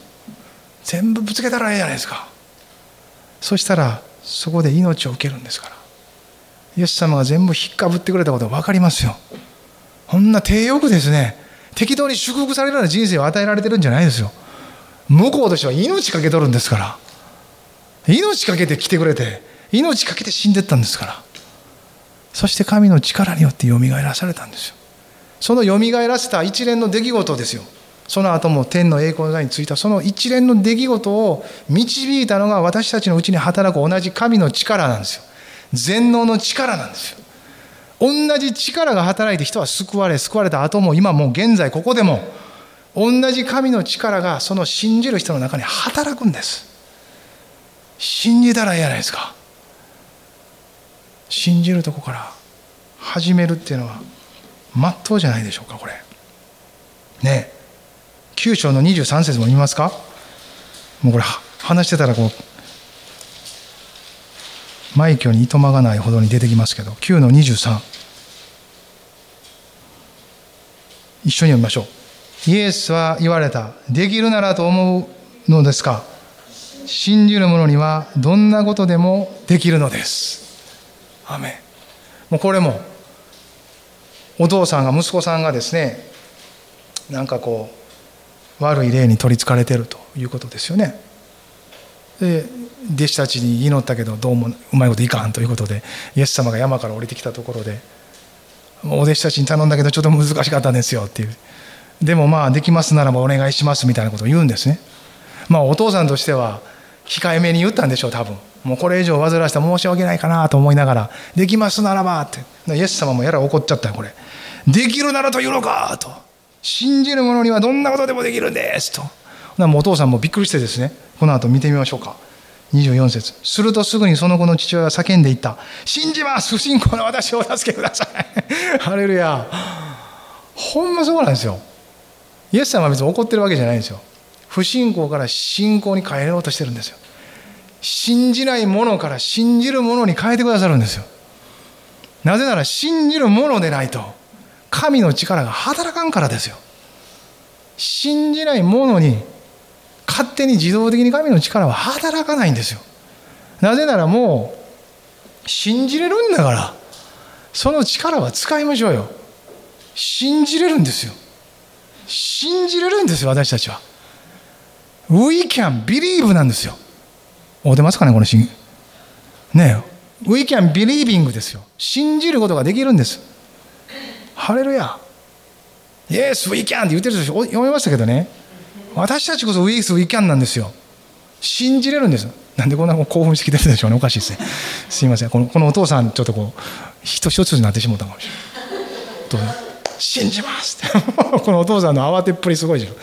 全部ぶつけたらええじゃないですか。そしたらそこで命を受けるんですから。イエス様が全部引っかぶってくれたこと分かりますよ。こんな低欲ですね。適当に祝福されるような人生を与えられてるんじゃないですよ。向こうとしては命かけとるんですから。命かけて来てくれて命かけて死んでったんですから。そして神の力によってよみがえらされたんですよ。そのよみがえらせた一連の出来事ですよ。その後も天の栄光の座についたその一連の出来事を導いたのが私たちのうちに働く同じ神の力なんですよ。全能の力なんですよ。同じ力が働いて人は救われ救われた後も今もう現在ここでも同じ神の力がその信じる人の中に働くんです。信じたらいいじゃないですか。信じるとこから始めるっていうのはまっとうじゃないでしょうかこれ。ねえ。9章の23節も見ますか。もうこれ話してたらこう枚挙にいとまがないほどに出てきますけど9の23一緒に読みましょう。イエスは言われた。できるならと思うのですか。信じる者にはどんなことでもできるのです。アメもうこれもお父さんが息子さんがですねなんかこう悪い霊に取りつかれてるということですよね。で弟子たちに祈ったけどどうもうまいこといかんということでイエス様が山から降りてきたところでお弟子たちに頼んだけどちょっと難しかったんですよっていう。でもまあできますならばお願いしますみたいなことを言うんですね。まあお父さんとしては控えめに言ったんでしょう多分。もうこれ以上煩わしたら申し訳ないかなと思いながら「できますならば」って。イエス様もやら怒っちゃったよこれ「できるならと言うのか」と「信じる者にはどんなことでもできるんです」と。もうお父さんもびっくりしてですね。この後見てみましょうか。24節。するとすぐにその子の父親は叫んでいった「信じます。不信仰の私をお助けください」ハレルヤ。ほんまそうなんですよ。イエス様は別に怒ってるわけじゃないんですよ。不信仰から信仰に変えようとしてるんですよ。信じないものから信じるものに変えてくださるんですよ。なぜなら信じるものでないと神の力が働かんからですよ。信じないものに勝手に自動的に神の力は働かないんですよ。なぜならもう信じれるんだからその力は使いましょうよ。信じれるんですよ。信じれるんですよ私たちは。We can believe なんですよ。合うてますかねこの信ねえ。We can believing ですよ。信じることができるんです。ハレルヤ。Yes, we can って言ってる人読めましたけどね。私たちこそ Yes, we can なんですよ。信じれるんです。なんでこんな興奮してきてるんでしょうね。おかしいですね。すいません。このこのお父さんちょっとこう人一つになってしまったかもしれない。信じますって。このお父さんの慌てっぷりすごいでしょ。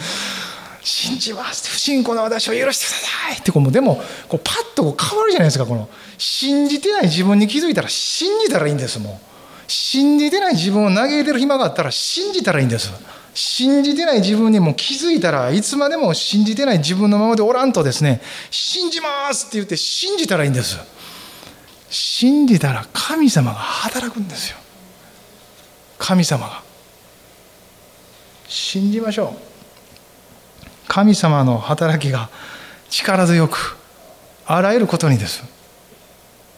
信じます。不信仰な私を許してください。ってこうでもこうパッとこう変わるじゃないですか。この信じてない自分に気づいたら信じたらいいんです。もう信じてない自分を嘆いてる暇があったら信じたらいいんです。信じてない自分にも気づいたらいつまでも信じてない自分のままでおらんとですね信じますって言って信じたらいいんです。信じたら神様が働くんですよ。神様が。信じましょう。神様の働きが力強くあらゆることにです。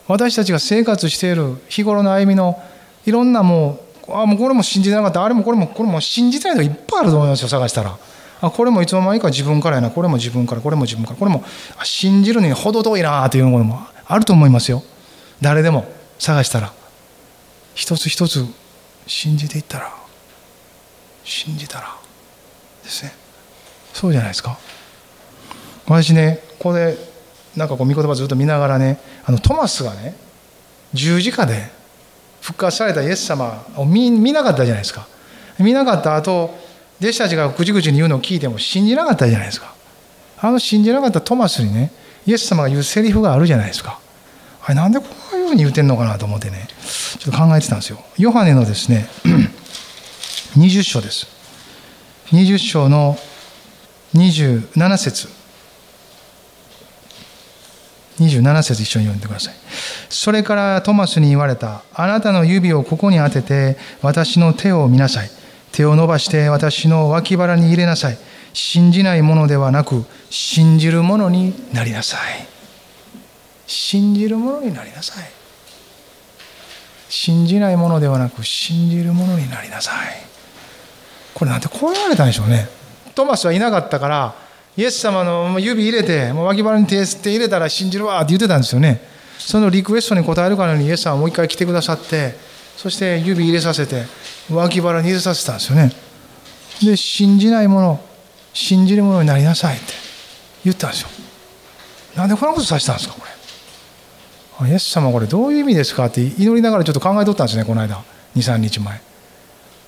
私たちが生活している日頃の歩みのいろんなもうあもうこれも信じてなかった。あれもこれもこれも信じたいのがいっぱいあると思いますよ探したら。あこれもいつの間にか自分からやな。これも自分から。これも自分から。これも信じるに程遠いなというものもあると思いますよ。誰でも探したら。一つ一つ信じていったら。信じたら。ですね。そうじゃないですか。私ねここでなんかこう御言葉ずっと見ながらねあのトマスがね十字架で復活されたイエス様を見見なかったじゃないですか。見なかった後弟子たちがぐちぐちに言うのを聞いても信じなかったじゃないですか。あの信じなかったトマスにねイエス様が言うセリフがあるじゃないですか。あれなんでこういうふうに言うてんのかなと思ってねちょっと考えてたんですよ。ヨハネのですね 20章です。20章の27節27節一緒に読んでください。それからトマスに言われた。あなたの指をここに当てて私の手を見なさい。手を伸ばして私の脇腹に入れなさい。信じないものではなく信じるものになりなさい。信じるものになりなさい。信じないものではなく信じるものになりなさい。これなんてこう言われたんでしょうね。トマスはいなかったからイエス様の指入れてもう脇腹に手手入れたら信じるわって言ってたんですよね。そのリクエストに応えるからにイエス様はもう一回来てくださってそして指入れさせて脇腹に入れさせたんですよね。で信じないもの信じるものになりなさいって。言ったんですよ。なんでこんなことさせたんですかこれ。イエス様これどういう意味ですかって祈りながらちょっと考えとったんですねこの間。23日前。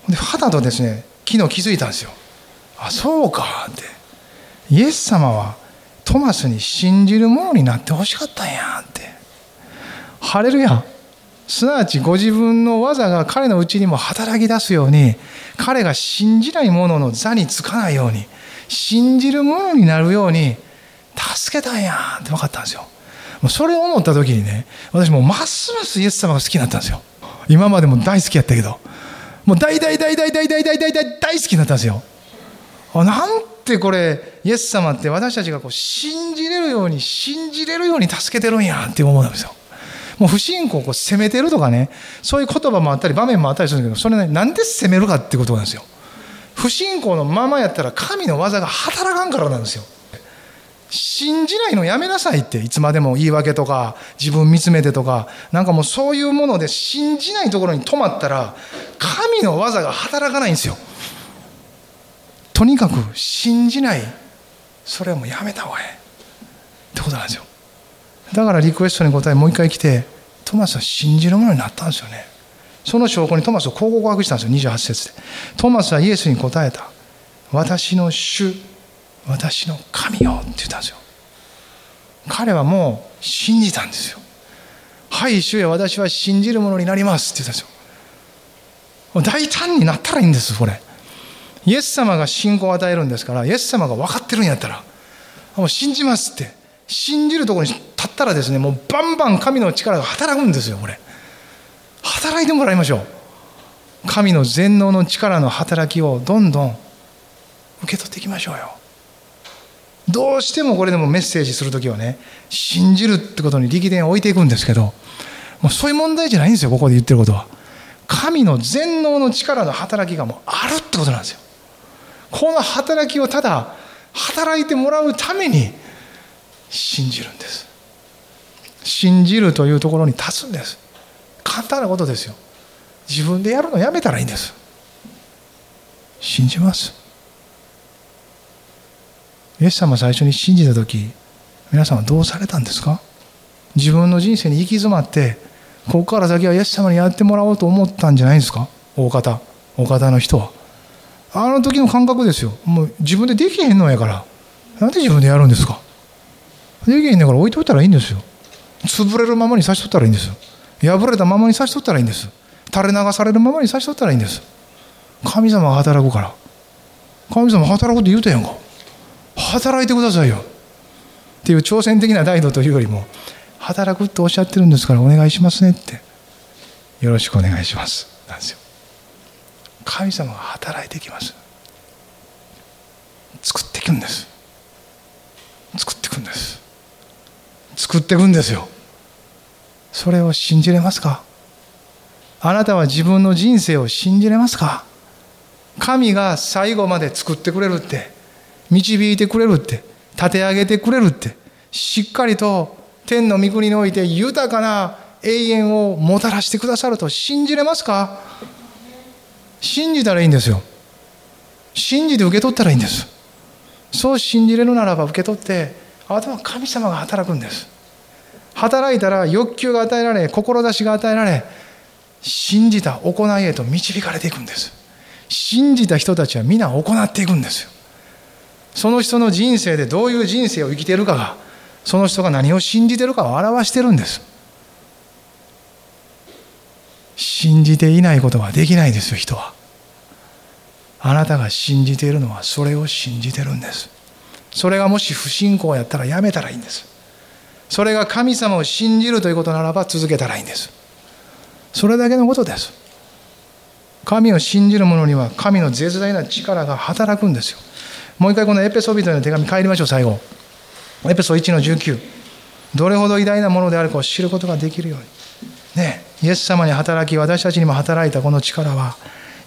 で肌とですね昨日気づいたんですよ。あそうかって。イエス様はトマスに信じるものになってほしかったんやって。ハレルヤ。すなわちご自分の技が彼のうちにも働き出すように彼が信じないものの座につかないように信じるものになるように助けたんやって分かったんですよ。もうそれを思った時にね私もますますイエス様が好きになったんですよ。今までも大好きやったけどもう大大大大大大大大大大好きになったんですよなんてこれイエス様って私たちがこう信じれるように信じれるように助けてるんやって思うんですよ。もう不信仰を責めてるとかねそういう言葉もあったり場面もあったりするんだけどそれねなんで責めるかってことなんですよ。不信仰のままやったら神の技が働かんからなんですよ。信じないのやめなさいっていつまでも言い訳とか自分見つめてとかなんかもうそういうもので信じないところに止まったら神の技が働かないんですよ。とにかく信じない。それはもうやめた方がいいってことなんですよ。だからリクエストに答えもう一回来てトマスは信じるものになったんですよね。その証拠にトマスをこう告白したんですよ。28節で。トマスはイエスに答えた。私の主私の神よって言ったんですよ。彼はもう信じたんですよ。はい主よ私は信じるものになりますって言ったんですよ。大胆になったらいいんですこれ。イエス様が信仰を与えるんですからイエス様が分かってるんやったらもう信じますって信じるところに立ったらですねもうバンバン神の力が働くんですよこれ。働いてもらいましょう。神の全能の力の働きをどんどん受け取っていきましょうよ。どうしてもこれでもメッセージする時はね信じるってことに力点を置いていくんですけどもうそういう問題じゃないんですよここで言ってることは。神の全能の力の働きがもうあるってことなんですよ。この働きをただ働いてもらうために信じるんです。信じるというところに立つんです。簡単なことですよ。自分でやるのやめたらいいんです。信じます。イエス様最初に信じた時皆さんはどうされたんですか？自分の人生に行き詰まってここから先はイエス様にやってもらおうと思ったんじゃないんですか？大方大方の人は。あの時の感覚ですよ。もう自分でできへんのやから。なんで自分でやるんですか？できへんねから置いといたらいいんですよ。潰れるままにさしとったらいいんです破れたままにさしとったらいいんです。垂れ流されるままにさしとったらいいんです。神様が働くから。神様働くって言うたやんか。働いてくださいよ。っていう挑戦的な態度というよりも働くっておっしゃってるんですからお願いしますねって。よろしくお願いします。なんですよ。神様が働いてきます。作っていくんです。作っていくんです。作っていくんですよ。それを信じれますか？あなたは自分の人生を信じれますか？神が最後まで作ってくれるって導いてくれるって立て上げてくれるってしっかりと天の御国において豊かな永遠をもたらしてくださると信じれますか？信じたらいいんですよ。信じて受け取ったらいいんです。そう信じれるならば受け取ってあとは神様が働くんです。働いたら欲求が与えられ志が与えられ信じた行いへと導かれていくんです。信じた人たちは皆行っていくんですよ。その人の人生でどういう人生を生きているかがその人が何を信じているかを表してるんです。信じていないことはできないですよ人は。あなたが信じているのはそれを信じてるんです。それがもし不信仰やったらやめたらいいんです。それが神様を信じるということならば続けたらいいんです。それだけのことです。神を信じる者には神の絶大な力が働くんですよ。もう一回このエペソビトへの手紙帰りましょう最後。エペソ1の19どれほど偉大なものであるかを知ることができるように。ねイエス様に働き私たちにも働いたこの力は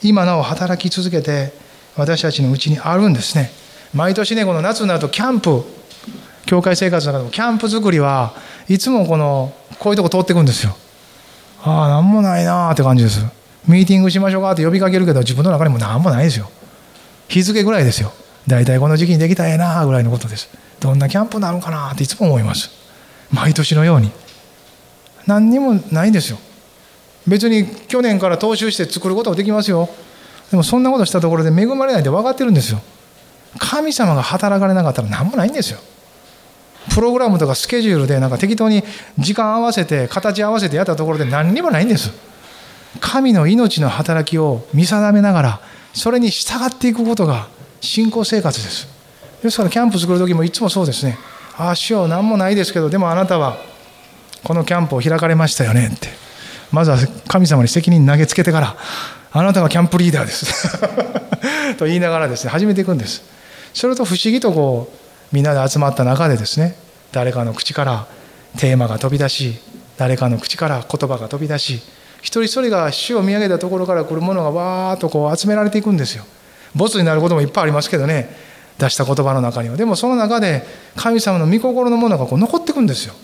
今なお働き続けて私たちのうちにあるんですね。毎年ねこの夏になるとキャンプ教会生活の中でもキャンプ作りはいつもこのこういうとこ通っていくんですよ。ああ何もないなーって感じです。ミーティングしましょうかって呼びかけるけど自分の中にも何もないですよ。日付ぐらいですよ。大体この時期にできたらええなぐらいのことです。どんなキャンプなのかなっていつも思います。毎年のように。何にもないんですよ。別に去年から踏襲して作ることができますよ。でもそんなことしたところで恵まれないって分かってるんですよ。神様が働かれなかったら何もないんですよ。プログラムとかスケジュールでなんか適当に時間合わせて形合わせてやったところで何にもないんです。神の命の働きを見定めながらそれに従っていくことが信仰生活です。ですからキャンプ作る時もいつもそうですね。ああ師匠何もないですけどでもあなたはこのキャンプを開かれましたよねって。まずは神様に責任投げつけてからあなたはキャンプリーダーです。と言いながらですね始めていくんです。それと不思議とこうみんなで集まった中でですね誰かの口からテーマが飛び出し誰かの口から言葉が飛び出し一人一人が主を見上げたところから来るものがわーっとこう集められていくんですよ。ボツになることもいっぱいありますけどね出した言葉の中には。でもその中で神様の御心のものがこう残っていくんですよ。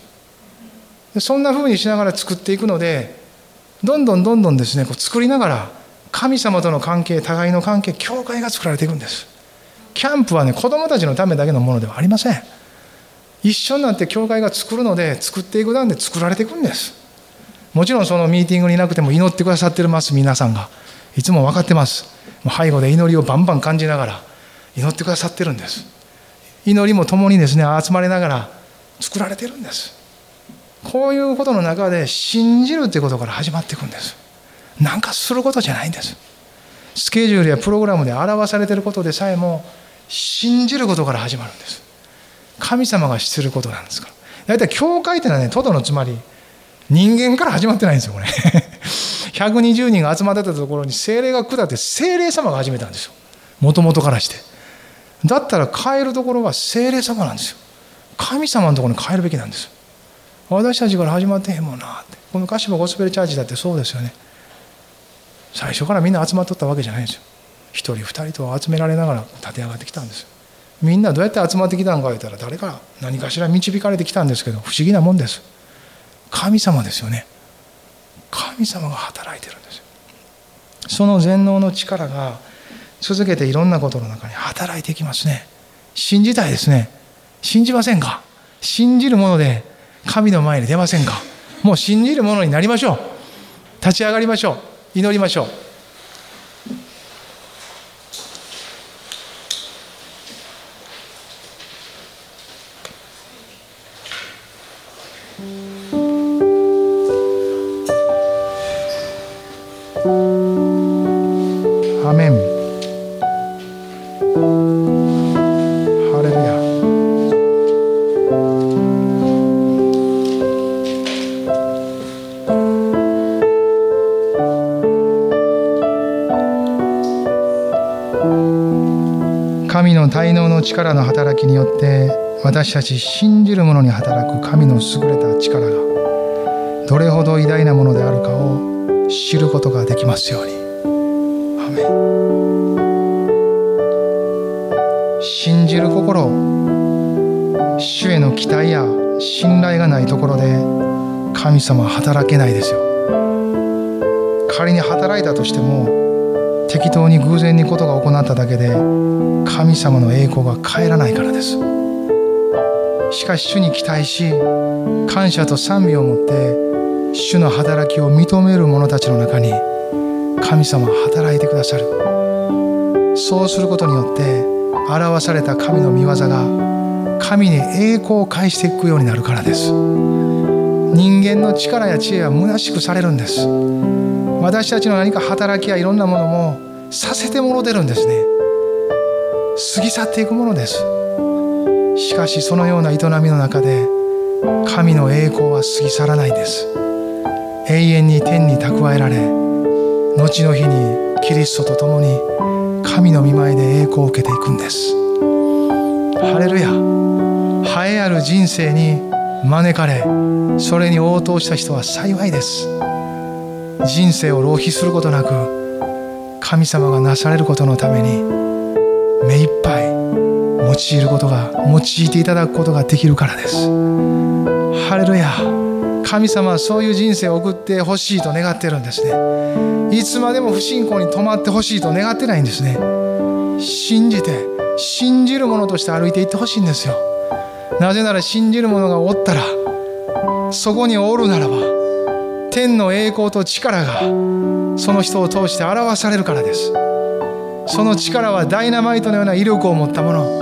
そんなふうにしながら作っていくのでどんどんどんどんですねこう作りながら神様との関係互いの関係教会が作られていくんです。キャンプはね子供たちのためだけのものではありません。一緒になって教会が作るので作っていく段で作られていくんです。もちろんそのミーティングにいなくても祈ってくださってます皆さんが。いつも分かってます。背後で祈りをバンバン感じながら祈ってくださってるんです。祈りも共にですね集まりながら作られてるんです。こういうことの中で信じるということから始まっていくんです。なんかすることじゃないんです。スケジュールやプログラムで表されていることでさえも信じることから始まるんです。神様がすることなんですから。大体教会っていうのはねトドのつまり人間から始まってないんですよこれ。120人が集まってたところに精霊が下って精霊様が始めたんですよ。もともとからして。だったら変えるところは精霊様なんですよ。神様のところに変えるべきなんです。私たちから始まってへんもんなって。この鹿島ゴスペルチャーチだってそうですよね。最初からみんな集まっとったわけじゃないんですよ。一人二人と集められながら立て上がってきたんですみんなどうやって集まってきたんか言ったら誰か何かしら導かれてきたんですけど不思議なもんです。神様ですよね。神様が働いてるんですよ。その全能の力が続けていろんなことの中に働いていきますね。信じたいですね。信じませんか？信じるもので神の前に出ませんか？もう信じるものになりましょう。立ち上がりましょう。祈りましょう。力の働きによって私たち信じる者に働く神の優れた力がどれほど偉大なものであるかを知ることができますように。アメ信じる心主への期待や信頼がないところで神様は働けないですよ仮に働いたとしても適当に偶然にことが行っただけで神様の栄光が帰らないからです。しかし主に期待し感謝と賛美を持って主の働きを認める者たちの中に神様は働いてくださる。そうすることによって表された神の御業が神に栄光を返していくようになるからです。人間の力や知恵は虚しくされるんです。私たちの何か働きやいろんなものもさせてもろてるんですね。過ぎ去っていくものです。しかしそのような営みの中で神の栄光は過ぎ去らないです。永遠に天に蓄えられ後の日にキリストと共に神の御前で栄光を受けていくんです。ハレルヤ。栄えある人生に招かれそれに応答した人は幸いです。人生を浪費することなく神様がなされることのために目いっぱい用いることが用いていただくことができるからです。ハレルヤ。神様はそういう人生を送ってほしいと願ってるんですね。いつまでも不信仰に止まってほしいと願ってないんですね。信じて信じる者として歩いていってほしいんですよ。なぜなら信じる者がおったらそこにおるならば天の栄光と力がその人を通して表されるからです。その力はダイナマイトのような威力を持ったもの。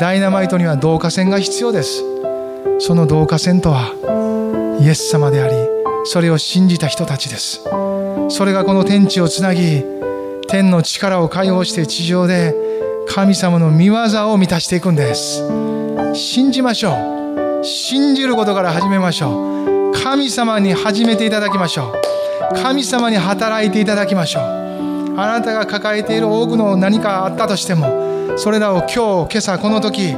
ダイナマイトには導火線が必要です。その導火線とはイエス様でありそれを信じた人たちです。それがこの天地をつなぎ天の力を解放して地上で神様の御業を満たしていくんです。信じましょう。信じることから始めましょう。神様に始めていただきましょう。神様に働いていただきましょう。あなたが抱えている多くの何かあったとしてもそれらを今日今朝この時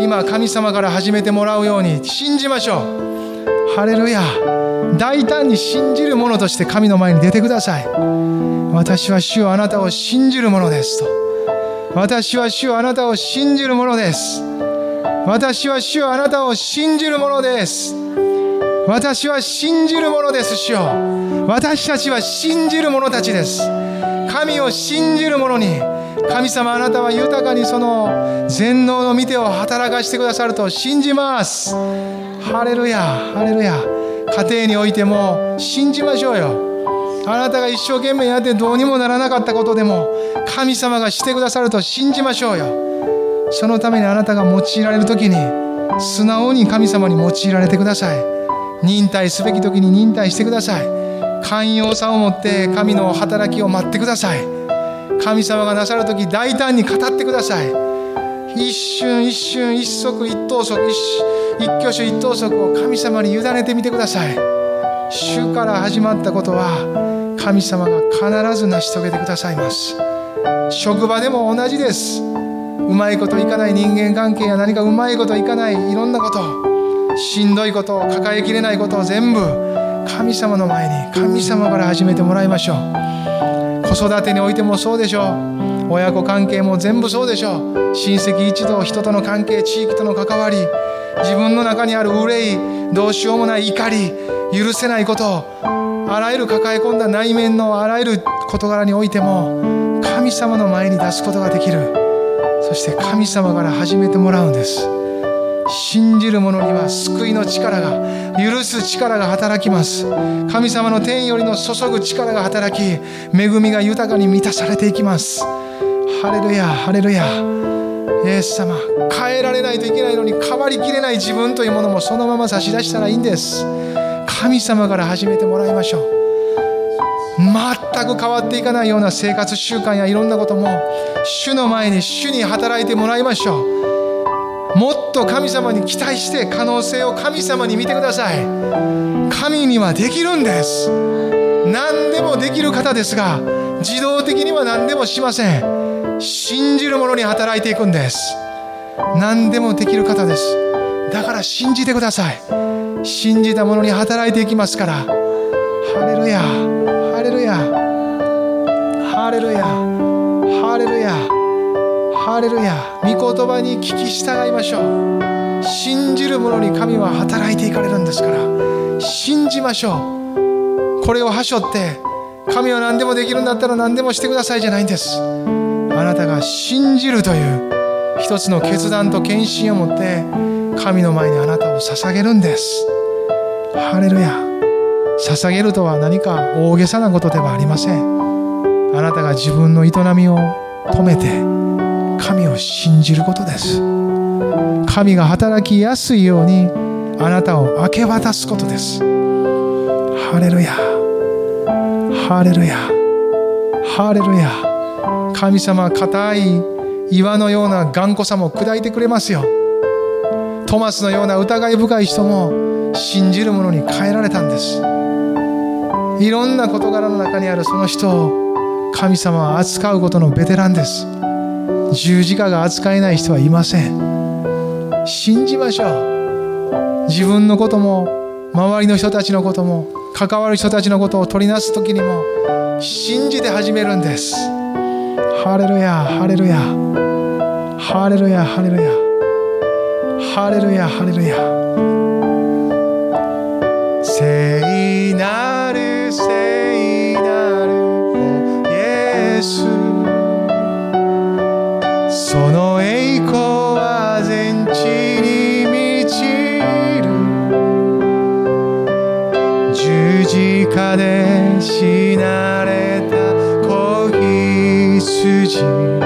今神様から始めてもらうように信じましょう。ハレルヤ。大胆に信じる者として神の前に出てください。私は主よあなたを信じる者ですと。私は主よあなたを信じる者です。私は主よあなたを信じる者です。私は信じる者です主よ私たちは信じる者たちです。神を信じる者に神様あなたは豊かにその全能の御手を働かしてくださると信じます。ハレルヤハレルヤ。家庭においても信じましょうよ。あなたが一生懸命やってどうにもならなかったことでも神様がしてくださると信じましょうよ。そのためにあなたが用いられる時に素直に神様に用いられてください。忍耐すべき時に忍耐してください。寛容さを持って神の働きを待ってください。神様がなさる時大胆に語ってください。一瞬一瞬一足一投足一挙手一投足を神様に委ねてみてください。主から始まったことは神様が必ず成し遂げてくださいます。職場でも同じです。うまいこといかない人間関係や何かうまいこといかないいろんなこと。しんどいことを抱えきれないことを全部神様の前に神様から始めてもらいましょう。子育てにおいてもそうでしょう。親子関係も全部そうでしょう。親戚一同人との関係地域との関わり自分の中にある憂いどうしようもない怒り許せないことあらゆる抱え込んだ内面のあらゆる事柄においても神様の前に出すことができる。そして神様から始めてもらうんです。信じる者には救いの力が許す力が働きます。神様の天よりの注ぐ力が働き恵みが豊かに満たされていきます。ハレルヤハレルヤ。イエス様変えられないといけないのに変わりきれない自分というものもそのまま差し出したらいいんです。神様から始めてもらいましょう。全く変わっていかないような生活習慣やいろんなことも主の前に主に働いてもらいましょう。もっと神様に期待して可能性を神様に見てください。神にはできるんです。何でもできる方ですが自動的には何でもしません。信じる者に働いていくんです。何でもできる方です。だから信じてください。信じた者に働いていきますから。ハレルヤ。ハレルヤ。ハレルヤ。ハレルヤハレルヤ御言葉に聞き従いましょう。信じる者に神は働いていかれるんですから信じましょう。これをはしょって神は何でもできるんだったら何でもしてくださいじゃないんです。あなたが信じるという一つの決断と献身を持って神の前にあなたを捧げるんです。ハレルヤ捧げるとは何か大げさなことではありません。あなたが自分の営みを止めて神を信じることです。神が働きやすいようにあなたを明け渡すことです。ハレルヤ。ハレルヤ。ハレルヤ。神様は硬い岩のような頑固さも砕いてくれますよ。トマスのような疑い深い人も信じる者に変えられたんです。いろんな事柄の中にあるその人を神様は扱うことのベテランです。十字架が扱えない人はいません。信じましょう。自分のことも周りの人たちのことも関わる人たちのことを取りなす時にも信じて始めるんです。ハレルヤハレルヤ。ハレルヤハレルヤ。ハレルヤハレルヤ。十字架で死なれた子羊